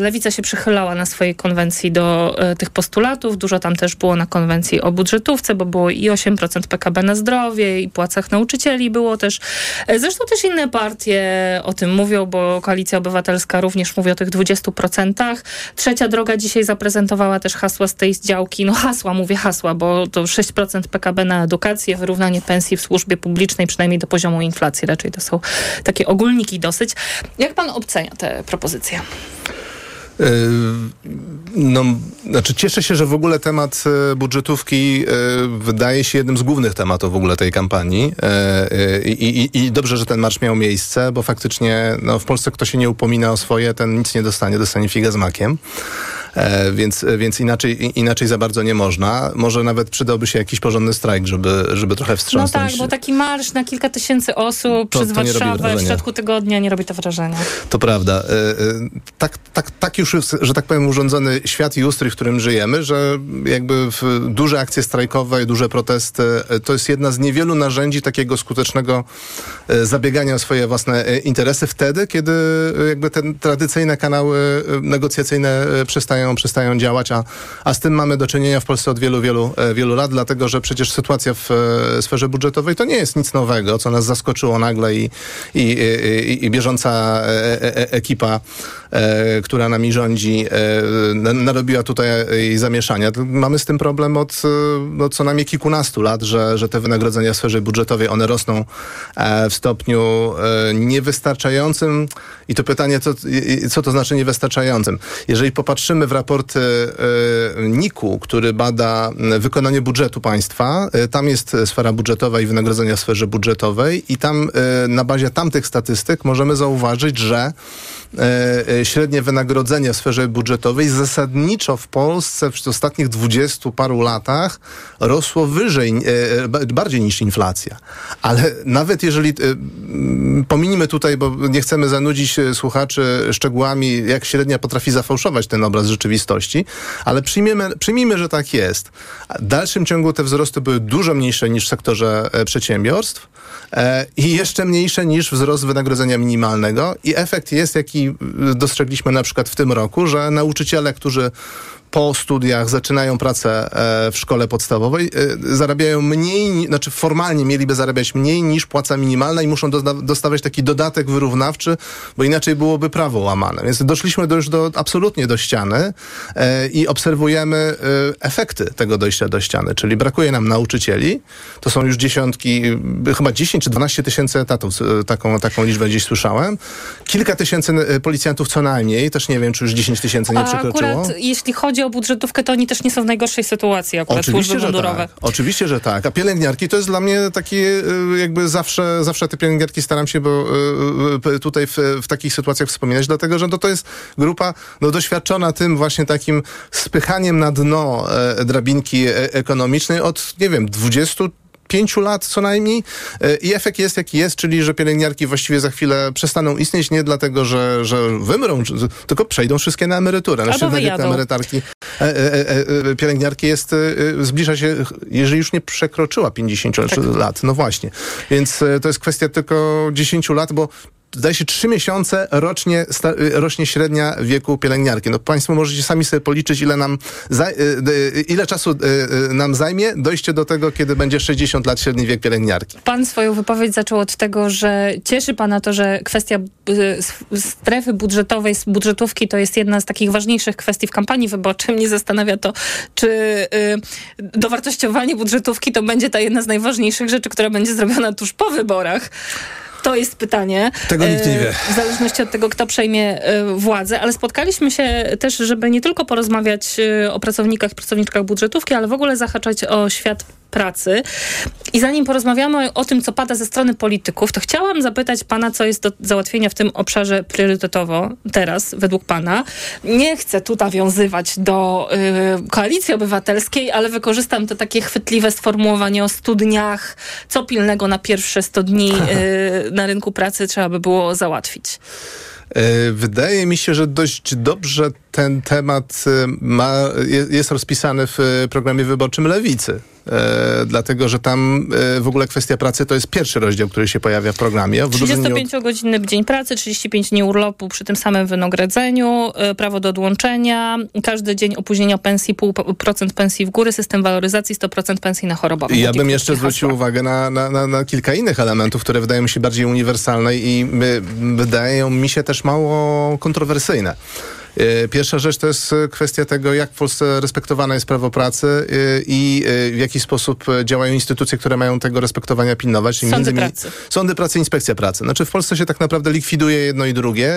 Lewica się przychylała na swojej konwencji do tych postulatów. Dużo tam też było na konwencji o budżetówce, bo było i 8% PKB na zdrowie, i płacach nauczycieli było też. Zresztą też inne partie partie o tym mówią, bo Koalicja Obywatelska również mówi o tych 20%. Trzecia droga dzisiaj zaprezentowała też hasła z tej działki. No hasła, mówię hasła, bo to 6% PKB na edukację, wyrównanie pensji w służbie publicznej, przynajmniej do poziomu inflacji. Raczej to są takie ogólniki dosyć. Jak pan ocenia te propozycje? Yy, No, znaczy cieszę się, że w ogóle temat e, budżetówki e, wydaje się jednym z głównych tematów w ogóle tej kampanii E, i, i, i dobrze, że ten marsz miał miejsce, bo faktycznie no, w Polsce kto się nie upomina o swoje, ten nic nie dostanie, dostanie figę z makiem. E, więc, więc inaczej, inaczej za bardzo nie można. Może nawet przydałby się jakiś porządny strajk, żeby, żeby trochę No wstrząsnąć. tak, bo taki marsz na kilka tysięcy osób To- przez to Warszawę w środku tygodnia nie robi to wrażenia. To prawda. E, e, Tak, tak, tak już jest, że tak powiem, urządzony świat i ustrój, w którym żyjemy, że jakby duże akcje strajkowe i duże protesty to jest jedna z niewielu narzędzi takiego skutecznego zabiegania o swoje własne interesy wtedy, kiedy jakby te tradycyjne kanały negocjacyjne e, przestają, przestają działać, a, a z tym mamy do czynienia w Polsce od wielu, wielu, e, wielu lat, dlatego że przecież sytuacja w e, sferze budżetowej to nie jest nic nowego, co nas zaskoczyło nagle i, i, i, i bieżąca e, ekipa, która nami rządzi, na- narobiła tutaj zamieszania. Mamy z tym problem od no, co najmniej kilkunastu lat, że, że te wynagrodzenia w sferze budżetowej, one rosną w stopniu niewystarczającym i to pytanie, co, co to znaczy niewystarczającym? Jeżeli popatrzymy w raporty e, NIK-u, który bada wykonanie budżetu państwa, e, tam jest sfera budżetowa i wynagrodzenia w sferze budżetowej i tam e, na bazie tamtych statystyk możemy zauważyć, że średnie wynagrodzenie w sferze budżetowej zasadniczo w Polsce w ostatnich dwudziestu paru latach rosło wyżej, ba- bardziej niż inflacja. Ale nawet jeżeli pominimy tutaj, bo nie chcemy zanudzić e, słuchaczy szczegółami, jak średnia potrafi zafałszować ten obraz rzeczywistości, ale przyjmiemy, przyjmijmy, że tak jest. W dalszym ciągu te wzrosty były dużo mniejsze niż w sektorze e, przedsiębiorstw e, i jeszcze mniejsze niż wzrost wynagrodzenia minimalnego i efekt jest, jaki y, dostrzegliśmy na przykład w tym roku, że nauczyciele, którzy po studiach zaczynają pracę e, w szkole podstawowej, e, zarabiają mniej, ni- znaczy formalnie mieliby zarabiać mniej niż płaca minimalna i muszą dostawać taki dodatek wyrównawczy, bo inaczej byłoby prawo łamane. Więc doszliśmy do, już do, absolutnie do ściany e, i obserwujemy efekty tego dojścia do ściany, czyli brakuje nam nauczycieli, to są już dziesiątki, chyba 10 czy 12 tysięcy etatów, taką, taką liczbę gdzieś słyszałem. Kilka tysięcy policjantów co najmniej, też nie wiem, czy już 10 tysięcy nie przekroczyło. akurat jeśli chodzi o budżetówkę, to oni też nie są w najgorszej sytuacji, akurat służby że mundurowe. tak. Oczywiście, że tak. A pielęgniarki to jest dla mnie takie y, jakby zawsze, zawsze te pielęgniarki staram się bo, y, y, tutaj w, w takich sytuacjach wspominać, dlatego że to, to jest grupa no, doświadczona tym właśnie takim spychaniem na dno e, drabinki e, ekonomicznej od, nie wiem, 20 pięciu lat co najmniej E, i efekt jest jaki jest, czyli że pielęgniarki właściwie za chwilę przestaną istnieć nie dlatego, że, że wymrą, tylko przejdą wszystkie na emeryturę. Albo Sztywna wiek na wyjadą. emerytarki e, e, e, e, pielęgniarki jest, e, e, zbliża się, jeżeli już nie przekroczyła 50 lat. No właśnie. Więc e, to jest kwestia tylko 10 lat, bo zdaje się, trzy miesiące rocznie y, rośnie średnia wieku pielęgniarki. No Państwo możecie sami sobie policzyć, ile nam y, y, ile czasu nam zajmie dojście do tego, kiedy będzie 60 lat średni wiek pielęgniarki. Pan swoją wypowiedź zaczął od tego, że cieszy pana to, że kwestia strefy budżetowej, budżetówki to jest jedna z takich ważniejszych kwestii w kampanii wyborczej. Mnie zastanawia to, czy dowartościowanie budżetówki to będzie ta jedna z najważniejszych rzeczy, która będzie zrobiona tuż po wyborach. To jest pytanie. Tego nikt nie E, wie. W zależności od tego, kto przejmie e, władzę, ale spotkaliśmy się też, żeby nie tylko porozmawiać e, o pracownikach i pracowniczkach budżetówki, ale w ogóle zahaczać o świat pracy. I zanim porozmawiamy o tym, co pada ze strony polityków, to chciałam zapytać pana, co jest do załatwienia w tym obszarze priorytetowo teraz, według pana. Nie chcę tu nawiązywać do y, koalicji obywatelskiej, ale wykorzystam to takie chwytliwe sformułowanie o 100 dniach, co pilnego na pierwsze 100 dni y, <laughs> na rynku pracy trzeba by było załatwić. E, Wydaje mi się, że dość dobrze ten temat y, ma, je- jest rozpisany w y, programie wyborczym Lewicy. E, dlatego, że tam e, w ogóle kwestia pracy to jest pierwszy rozdział, który się pojawia w programie. W odróżnieniu od- 35-godzinny dzień pracy, 35 dni urlopu przy tym samym wynagrodzeniu, y, prawo do odłączenia, każdy dzień opóźnienia pensji, pół procent pensji w górę, system waloryzacji, 100% pensji na chorobowe. I ja bym jeszcze zwrócił hasła. uwagę na, na, na, na kilka innych elementów, które wydają mi się bardziej uniwersalne i my, wydają mi się też mało kontrowersyjne. E, Pierwsza rzecz to jest e, kwestia tego, jak w Polsce respektowane jest prawo pracy e, i w jaki sposób działają instytucje, które mają tego respektowania pilnować. Sądy między innymi pracy. Sądy pracy, inspekcja pracy. Znaczy w Polsce się tak naprawdę likwiduje jedno i drugie.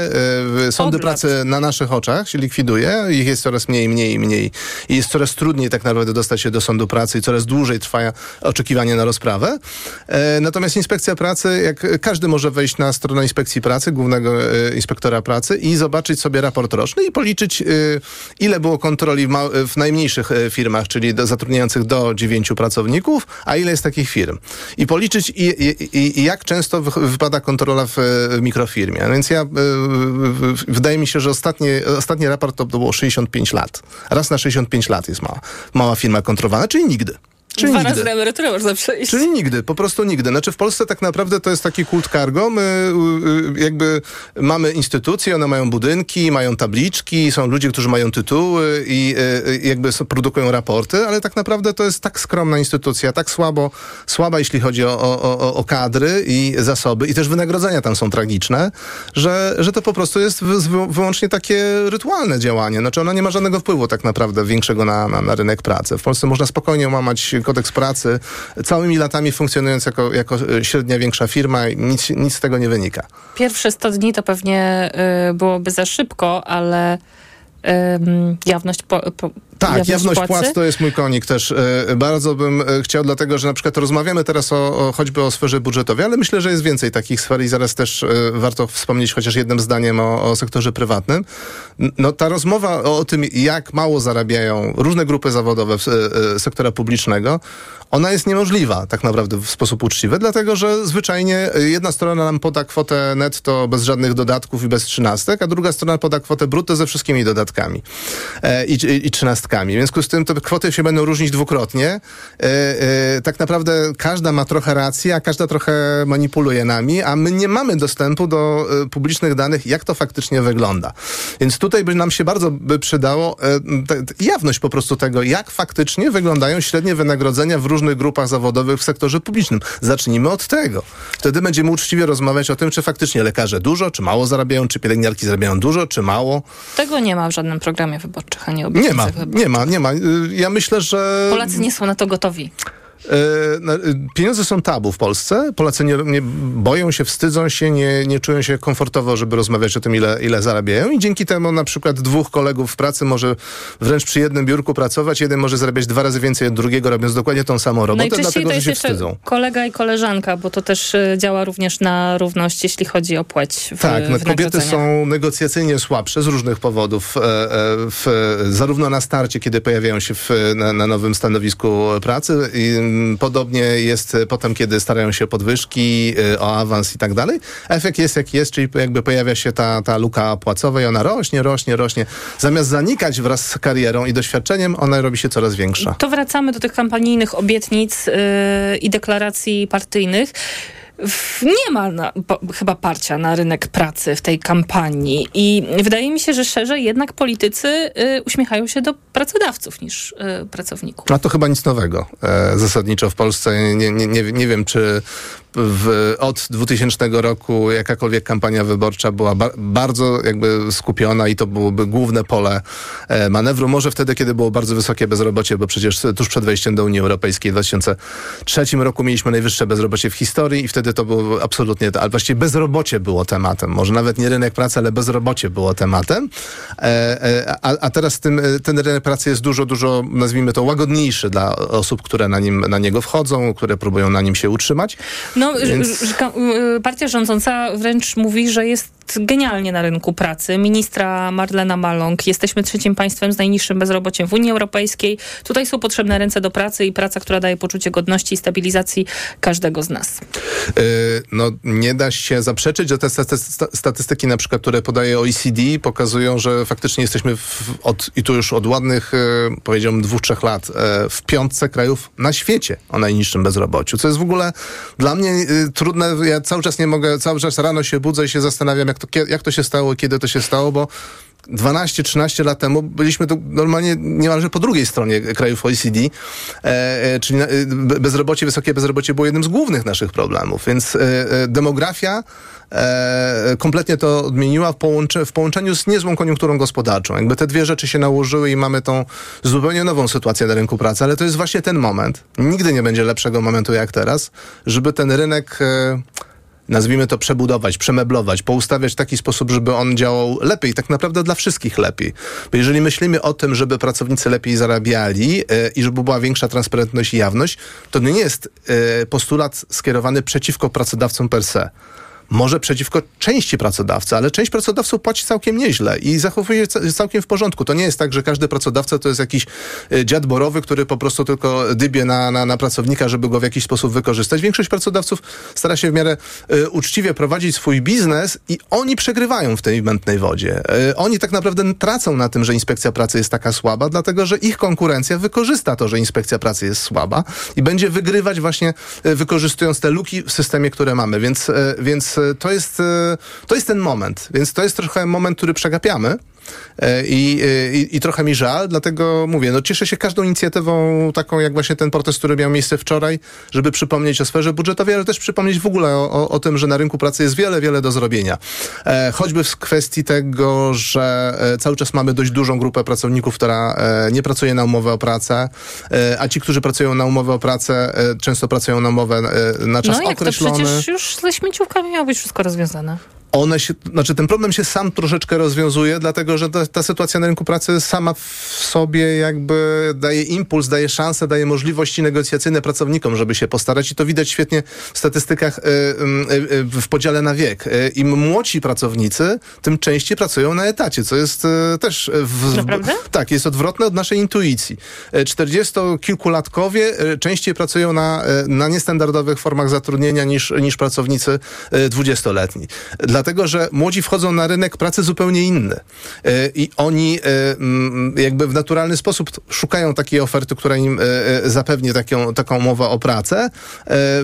Sądy pracy na naszych oczach się likwiduje. Ich jest coraz mniej, mniej i mniej. I jest coraz trudniej tak naprawdę dostać się do sądu pracy i coraz dłużej trwa oczekiwanie na rozprawę. Natomiast inspekcja pracy, jak każdy może wejść na stronę inspekcji pracy, głównego inspektora pracy i zobaczyć sobie raport roczny i policzyć, e, ile było kontroli w, najmniejszych e, firmach, czyli zatrudniających do dziewięciu pracowników, a ile jest takich firm. I policzyć, i, i, i- jak często wy- wypada kontrola w, mikrofirmie. Więc ja, w- wydaje mi się, że ostatni, ostatni raport to było 65 lat. Raz na 65 lat jest mała, mała firma kontrolowana, czyli nigdy. Czyli Dwa nigdy. razy na emeryturę można przejść. Czyli nigdy, po prostu nigdy. Znaczy w Polsce tak naprawdę to jest taki kult cargo. My y, y, jakby mamy instytucje, one mają budynki, mają tabliczki, są ludzie, którzy mają tytuły i y, jakby produkują raporty, ale tak naprawdę to jest tak skromna instytucja, tak słabo, słaba jeśli chodzi o, o, o, kadry i zasoby i też wynagrodzenia tam są tragiczne, że, że to po prostu jest wy, wy, wyłącznie takie rytualne działanie. Znaczy ona nie ma żadnego wpływu tak naprawdę większego na, na, na rynek pracy. W Polsce można spokojnie łamać kodeks pracy, całymi latami funkcjonując jako, jako e, średnia większa firma i nic, nic z tego nie wynika. Pierwsze 100 dni to pewnie y, byłoby za szybko, ale jawność, po, po, Tak, jawność, płac to jest mój konik też. E, Bardzo bym e, chciał, dlatego że na przykład rozmawiamy teraz o, o choćby o sferze budżetowej, ale myślę, że jest więcej takich sfer i zaraz też e, warto wspomnieć chociaż jednym zdaniem o, o sektorze prywatnym. No ta rozmowa o, o tym, jak mało zarabiają różne grupy zawodowe w, sektora publicznego, ona jest niemożliwa tak naprawdę w sposób uczciwy, dlatego że zwyczajnie jedna strona nam poda kwotę netto bez żadnych dodatków i bez trzynastek, a druga strona poda kwotę brutto ze wszystkimi dodatkami e, i, i, i trzynastkami. W związku z tym te kwoty się będą różnić dwukrotnie. E, e, tak naprawdę każda ma trochę rację, a każda trochę manipuluje nami, a my nie mamy dostępu do e, publicznych danych, jak to faktycznie wygląda. Więc tutaj by nam się bardzo by przydało jawność po prostu tego, jak faktycznie wyglądają średnie wynagrodzenia w różnych grupach zawodowych w sektorze publicznym. Zacznijmy od tego. Wtedy będziemy uczciwie rozmawiać o tym, czy faktycznie lekarze dużo, czy mało zarabiają, czy pielęgniarki zarabiają dużo, czy mało. Tego nie ma w żadnym programie wyborczych, ani Nie ma, obietnicach wyborczych. Nie ma, nie ma. Y, Ja myślę, że... Polacy nie są na to gotowi. E, e, Pieniądze są tabu w Polsce. Polacy nie, nie boją się, wstydzą się, nie, nie czują się komfortowo, żeby rozmawiać o tym, ile, ile zarabiają. I dzięki temu na przykład dwóch kolegów w pracy może wręcz przy jednym biurku pracować. Jeden może zarabiać dwa razy więcej od drugiego, robiąc dokładnie tą samą robotę, Najczęściej dlatego, to że się wstydzą. kolega i koleżanka, bo to też y, działa również na równość, jeśli chodzi o płeć w Tak, no, kobiety są negocjacyjnie słabsze z różnych powodów, e, e, w, zarówno na starcie, kiedy pojawiają się w, na, na nowym stanowisku pracy i podobnie jest e, potem, kiedy starają się o podwyżki, e, o awans i tak dalej. Efekt jest jaki jest, czyli jakby pojawia się ta, ta luka płacowa i ona rośnie, rośnie, rośnie. Zamiast zanikać wraz z karierą i doświadczeniem, ona robi się coraz większa. To wracamy do tych kampanijnych obietnic yy, i deklaracji partyjnych. Nie ma na, chyba parcia na rynek pracy w tej kampanii i wydaje mi się, że szerzej jednak politycy y, uśmiechają się do pracodawców niż y, pracowników. A to chyba nic nowego. E, zasadniczo w Polsce nie, nie, nie, nie wiem, czy w, od 2000 roku jakakolwiek kampania wyborcza była ba bardzo jakby skupiona i to byłoby główne pole e, manewru. Może wtedy, kiedy było bardzo wysokie bezrobocie, bo przecież tuż przed wejściem do Unii Europejskiej w 2003 roku mieliśmy najwyższe bezrobocie w historii i wtedy to było absolutnie, ale właściwie bezrobocie było tematem. Może nawet nie rynek pracy, ale bezrobocie było tematem. E, e, a, a teraz tym, ten rynek pracy jest dużo, dużo, nazwijmy to, łagodniejszy dla osób, które na, nim, na niego wchodzą, które próbują na nim się utrzymać. No, Więc- że ka- y, partia rządząca wręcz mówi, że jest genialnie na rynku pracy. Ministra Marlena Maląg. Jesteśmy trzecim państwem z najniższym bezrobociem w Unii Europejskiej. Tutaj są potrzebne ręce do pracy i praca, która daje poczucie godności i stabilizacji każdego z nas. No, nie da się zaprzeczyć, że te statystyki, na przykład, które podaje OECD, pokazują, że faktycznie jesteśmy w, od, i tu już od ładnych, powiedziałbym, dwóch, trzech lat w piątce krajów na świecie o najniższym bezrobociu, co jest w ogóle dla mnie trudne. Ja cały czas nie mogę, cały czas rano się budzę i się zastanawiam, jak to, jak to się stało, kiedy to się stało, bo 12-13 lat temu byliśmy tu normalnie niemalże po drugiej stronie krajów OECD, e, e, czyli e, bezrobocie, wysokie bezrobocie było jednym z głównych naszych problemów, więc demografia kompletnie to odmieniła w, połącze, w połączeniu z niezłą koniunkturą gospodarczą. Jakby te dwie rzeczy się nałożyły i mamy tą zupełnie nową sytuację na rynku pracy, ale to jest właśnie ten moment. Nigdy nie będzie lepszego momentu jak teraz, żeby ten rynek nazwijmy to przebudować, przemeblować, poustawiać w taki sposób, żeby on działał lepiej, tak naprawdę dla wszystkich lepiej. Bo jeżeli myślimy o tym, żeby pracownicy lepiej zarabiali e, i żeby była większa transparentność i jawność, to nie jest e, postulat skierowany przeciwko pracodawcom per se może przeciwko części pracodawcy, ale część pracodawców płaci całkiem nieźle i zachowuje się całkiem w porządku. To nie jest tak, że każdy pracodawca to jest jakiś e, dziad borowy, który po prostu tylko dybie na, na, na pracownika, żeby go w jakiś sposób wykorzystać. Większość pracodawców stara się w miarę y, uczciwie prowadzić swój biznes i oni przegrywają w tej mętnej wodzie. Y, oni tak naprawdę tracą na tym, że inspekcja pracy jest taka słaba, dlatego że ich konkurencja wykorzysta to, że inspekcja pracy jest słaba i będzie wygrywać właśnie y, wykorzystując te luki w systemie, które mamy. Więc, więc to jest, e, to jest ten moment. Więc to jest trochę moment, który przegapiamy. E, I, e, i, I, trochę mi żal, dlatego mówię, no cieszę się każdą inicjatywą taką jak właśnie ten protest, który miał miejsce wczoraj, żeby przypomnieć o sferze budżetowej, ale też przypomnieć w ogóle o, o, o tym, że na rynku pracy jest wiele, wiele do zrobienia. E, choćby w kwestii tego, że e, cały czas mamy dość dużą grupę pracowników, która nie pracuje na umowę o pracę, a ci, którzy pracują na umowę o pracę, często pracują na umowę na czas no, określony. No przecież już ze śmieciówkami miało być wszystko rozwiązane one się, znaczy ten problem się sam troszeczkę rozwiązuje, dlatego że ta, ta, sytuacja na rynku pracy sama w sobie jakby daje impuls, daje szansę, daje możliwości negocjacyjne pracownikom, żeby się postarać i to widać świetnie w statystykach y, y, y, w podziale na wiek. Im młodsi pracownicy, tym częściej pracują na etacie, co jest też... W, Naprawdę? Tak, jest odwrotne od naszej intuicji. Czterdziestokilkulatkowie częściej pracują na, na niestandardowych formach zatrudnienia niż, niż pracownicy dwudziestoletni. Dla dlatego że młodzi wchodzą na rynek pracy zupełnie inny. E, I oni e, mm, jakby w naturalny sposób szukają takiej oferty, która im e, zapewni taką, taką umowę o pracę,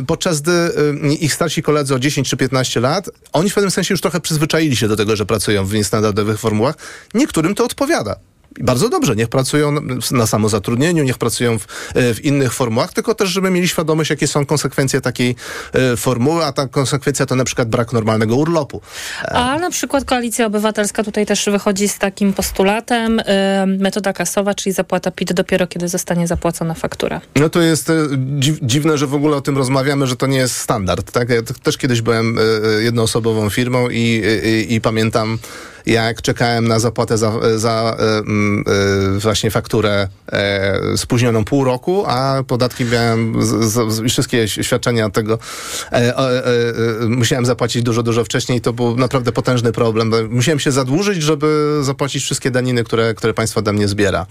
podczas gdy ich starsi koledzy o 10 czy 15 lat, oni w pewnym sensie już trochę przyzwyczaili się do tego, że pracują w niestandardowych formułach. Niektórym to odpowiada bardzo dobrze, niech pracują na samozatrudnieniu, niech pracują w, w, innych formułach, tylko też, żeby mieli świadomość, jakie są konsekwencje takiej e, formuły, a ta konsekwencja to na przykład brak normalnego urlopu. A na przykład Koalicja Obywatelska tutaj też wychodzi z takim postulatem, e, metoda kasowa, czyli zapłata PIT dopiero kiedy zostanie zapłacona faktura. No to jest e, dziw, dziwne, że w ogóle o tym rozmawiamy, że to nie jest standard. Tak? Ja też kiedyś byłem jednoosobową firmą i, i, i pamiętam jak czekałem na zapłatę za, za y, y, właśnie fakturę y, spóźnioną pół roku, a podatki miałem, z, z, wszystkie świadczenia tego e, musiałem zapłacić dużo, dużo wcześniej. To był naprawdę potężny problem. Musiałem się zadłużyć, żeby zapłacić wszystkie daniny, które, które państwo ode mnie zbiera.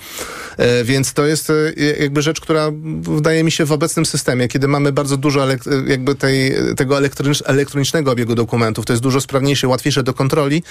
Więc to jest jakby rzecz, która wydaje mi się w obecnym systemie, kiedy mamy bardzo dużo jakby tej, tego elektronicznego obiegu dokumentów, to jest dużo sprawniejsze, łatwiejsze do kontroli,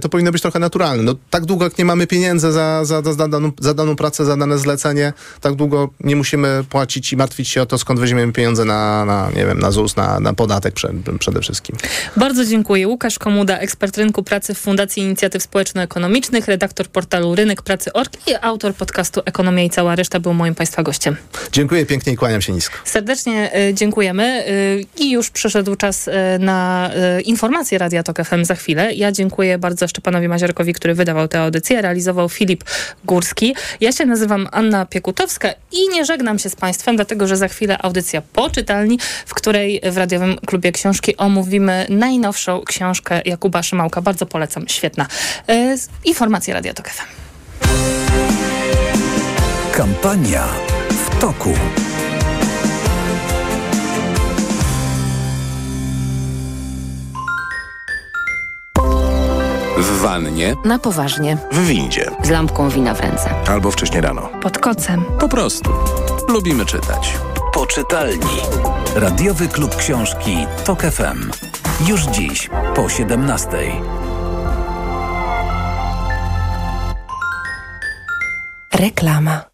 to powinno być trochę naturalne. No, tak długo, jak nie mamy pieniędzy za, za, za, daną, za daną pracę, za dane zlecenie, tak długo nie musimy płacić i martwić się o to, skąd weźmiemy pieniądze na, na nie wiem, na ZUS, na, na podatek przede wszystkim. Bardzo dziękuję. Łukasz Komuda, ekspert rynku pracy w Fundacji Inicjatyw Społeczno-Ekonomicznych, redaktor portalu Rynek Pracy Org i autor podcastu Ekonomia i cała reszta był moim Państwa gościem. Dziękuję pięknie i kłaniam się nisko. Serdecznie y, dziękujemy y, i już przyszedł czas y, na informacje Radia Tok FM za chwilę. Ja dziękuję bardzo Szczepanowi Maziarkowi, który wydawał tę audycję, realizował Filip Górski. Ja się nazywam Anna Piekutowska i nie żegnam się z Państwem, dlatego że za chwilę audycja po czytelni, w której w Radiowym Klubie Książki omówimy najnowszą książkę Jakuba Szymałka. Bardzo polecam, świetna. E, informacje Radia Tok FM. Kampania w toku. Wannie. Na poważnie. W windzie. Z lampką wina w ręce. Albo wcześnie rano. Pod kocem. Po prostu. Lubimy czytać. Do czytelni. Radiowy Klub Książki TOK FM. Już dziś po 17. Reklama.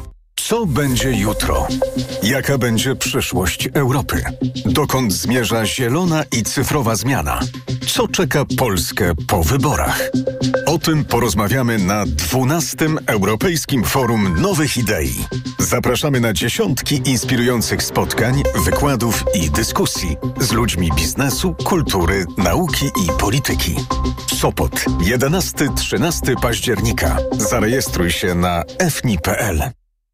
Co będzie jutro? Jaka będzie przyszłość Europy? Dokąd zmierza zielona i cyfrowa zmiana? Co czeka Polskę po wyborach? O tym porozmawiamy na 12. Europejskim Forum Nowych Idei. Zapraszamy na dziesiątki inspirujących spotkań, wykładów i dyskusji z ludźmi biznesu, kultury, nauki i polityki. Sopot 11-13 października. Zarejestruj się na fni.pl.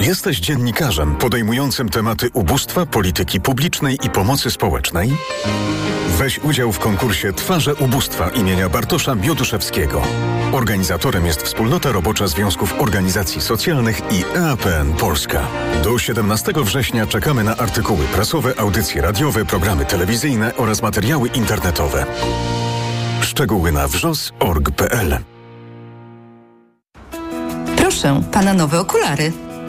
Jesteś dziennikarzem podejmującym tematy ubóstwa, polityki publicznej i pomocy społecznej? Weź udział w konkursie Twarze Ubóstwa imienia Bartosza Mioduszewskiego. Organizatorem jest Wspólnota Robocza Związków Organizacji Socjalnych i EAPN Polska. Do 17 września czekamy na artykuły prasowe, audycje radiowe, programy telewizyjne oraz materiały internetowe. Szczegóły na wrzos.org.pl Proszę, pana nowe okulary.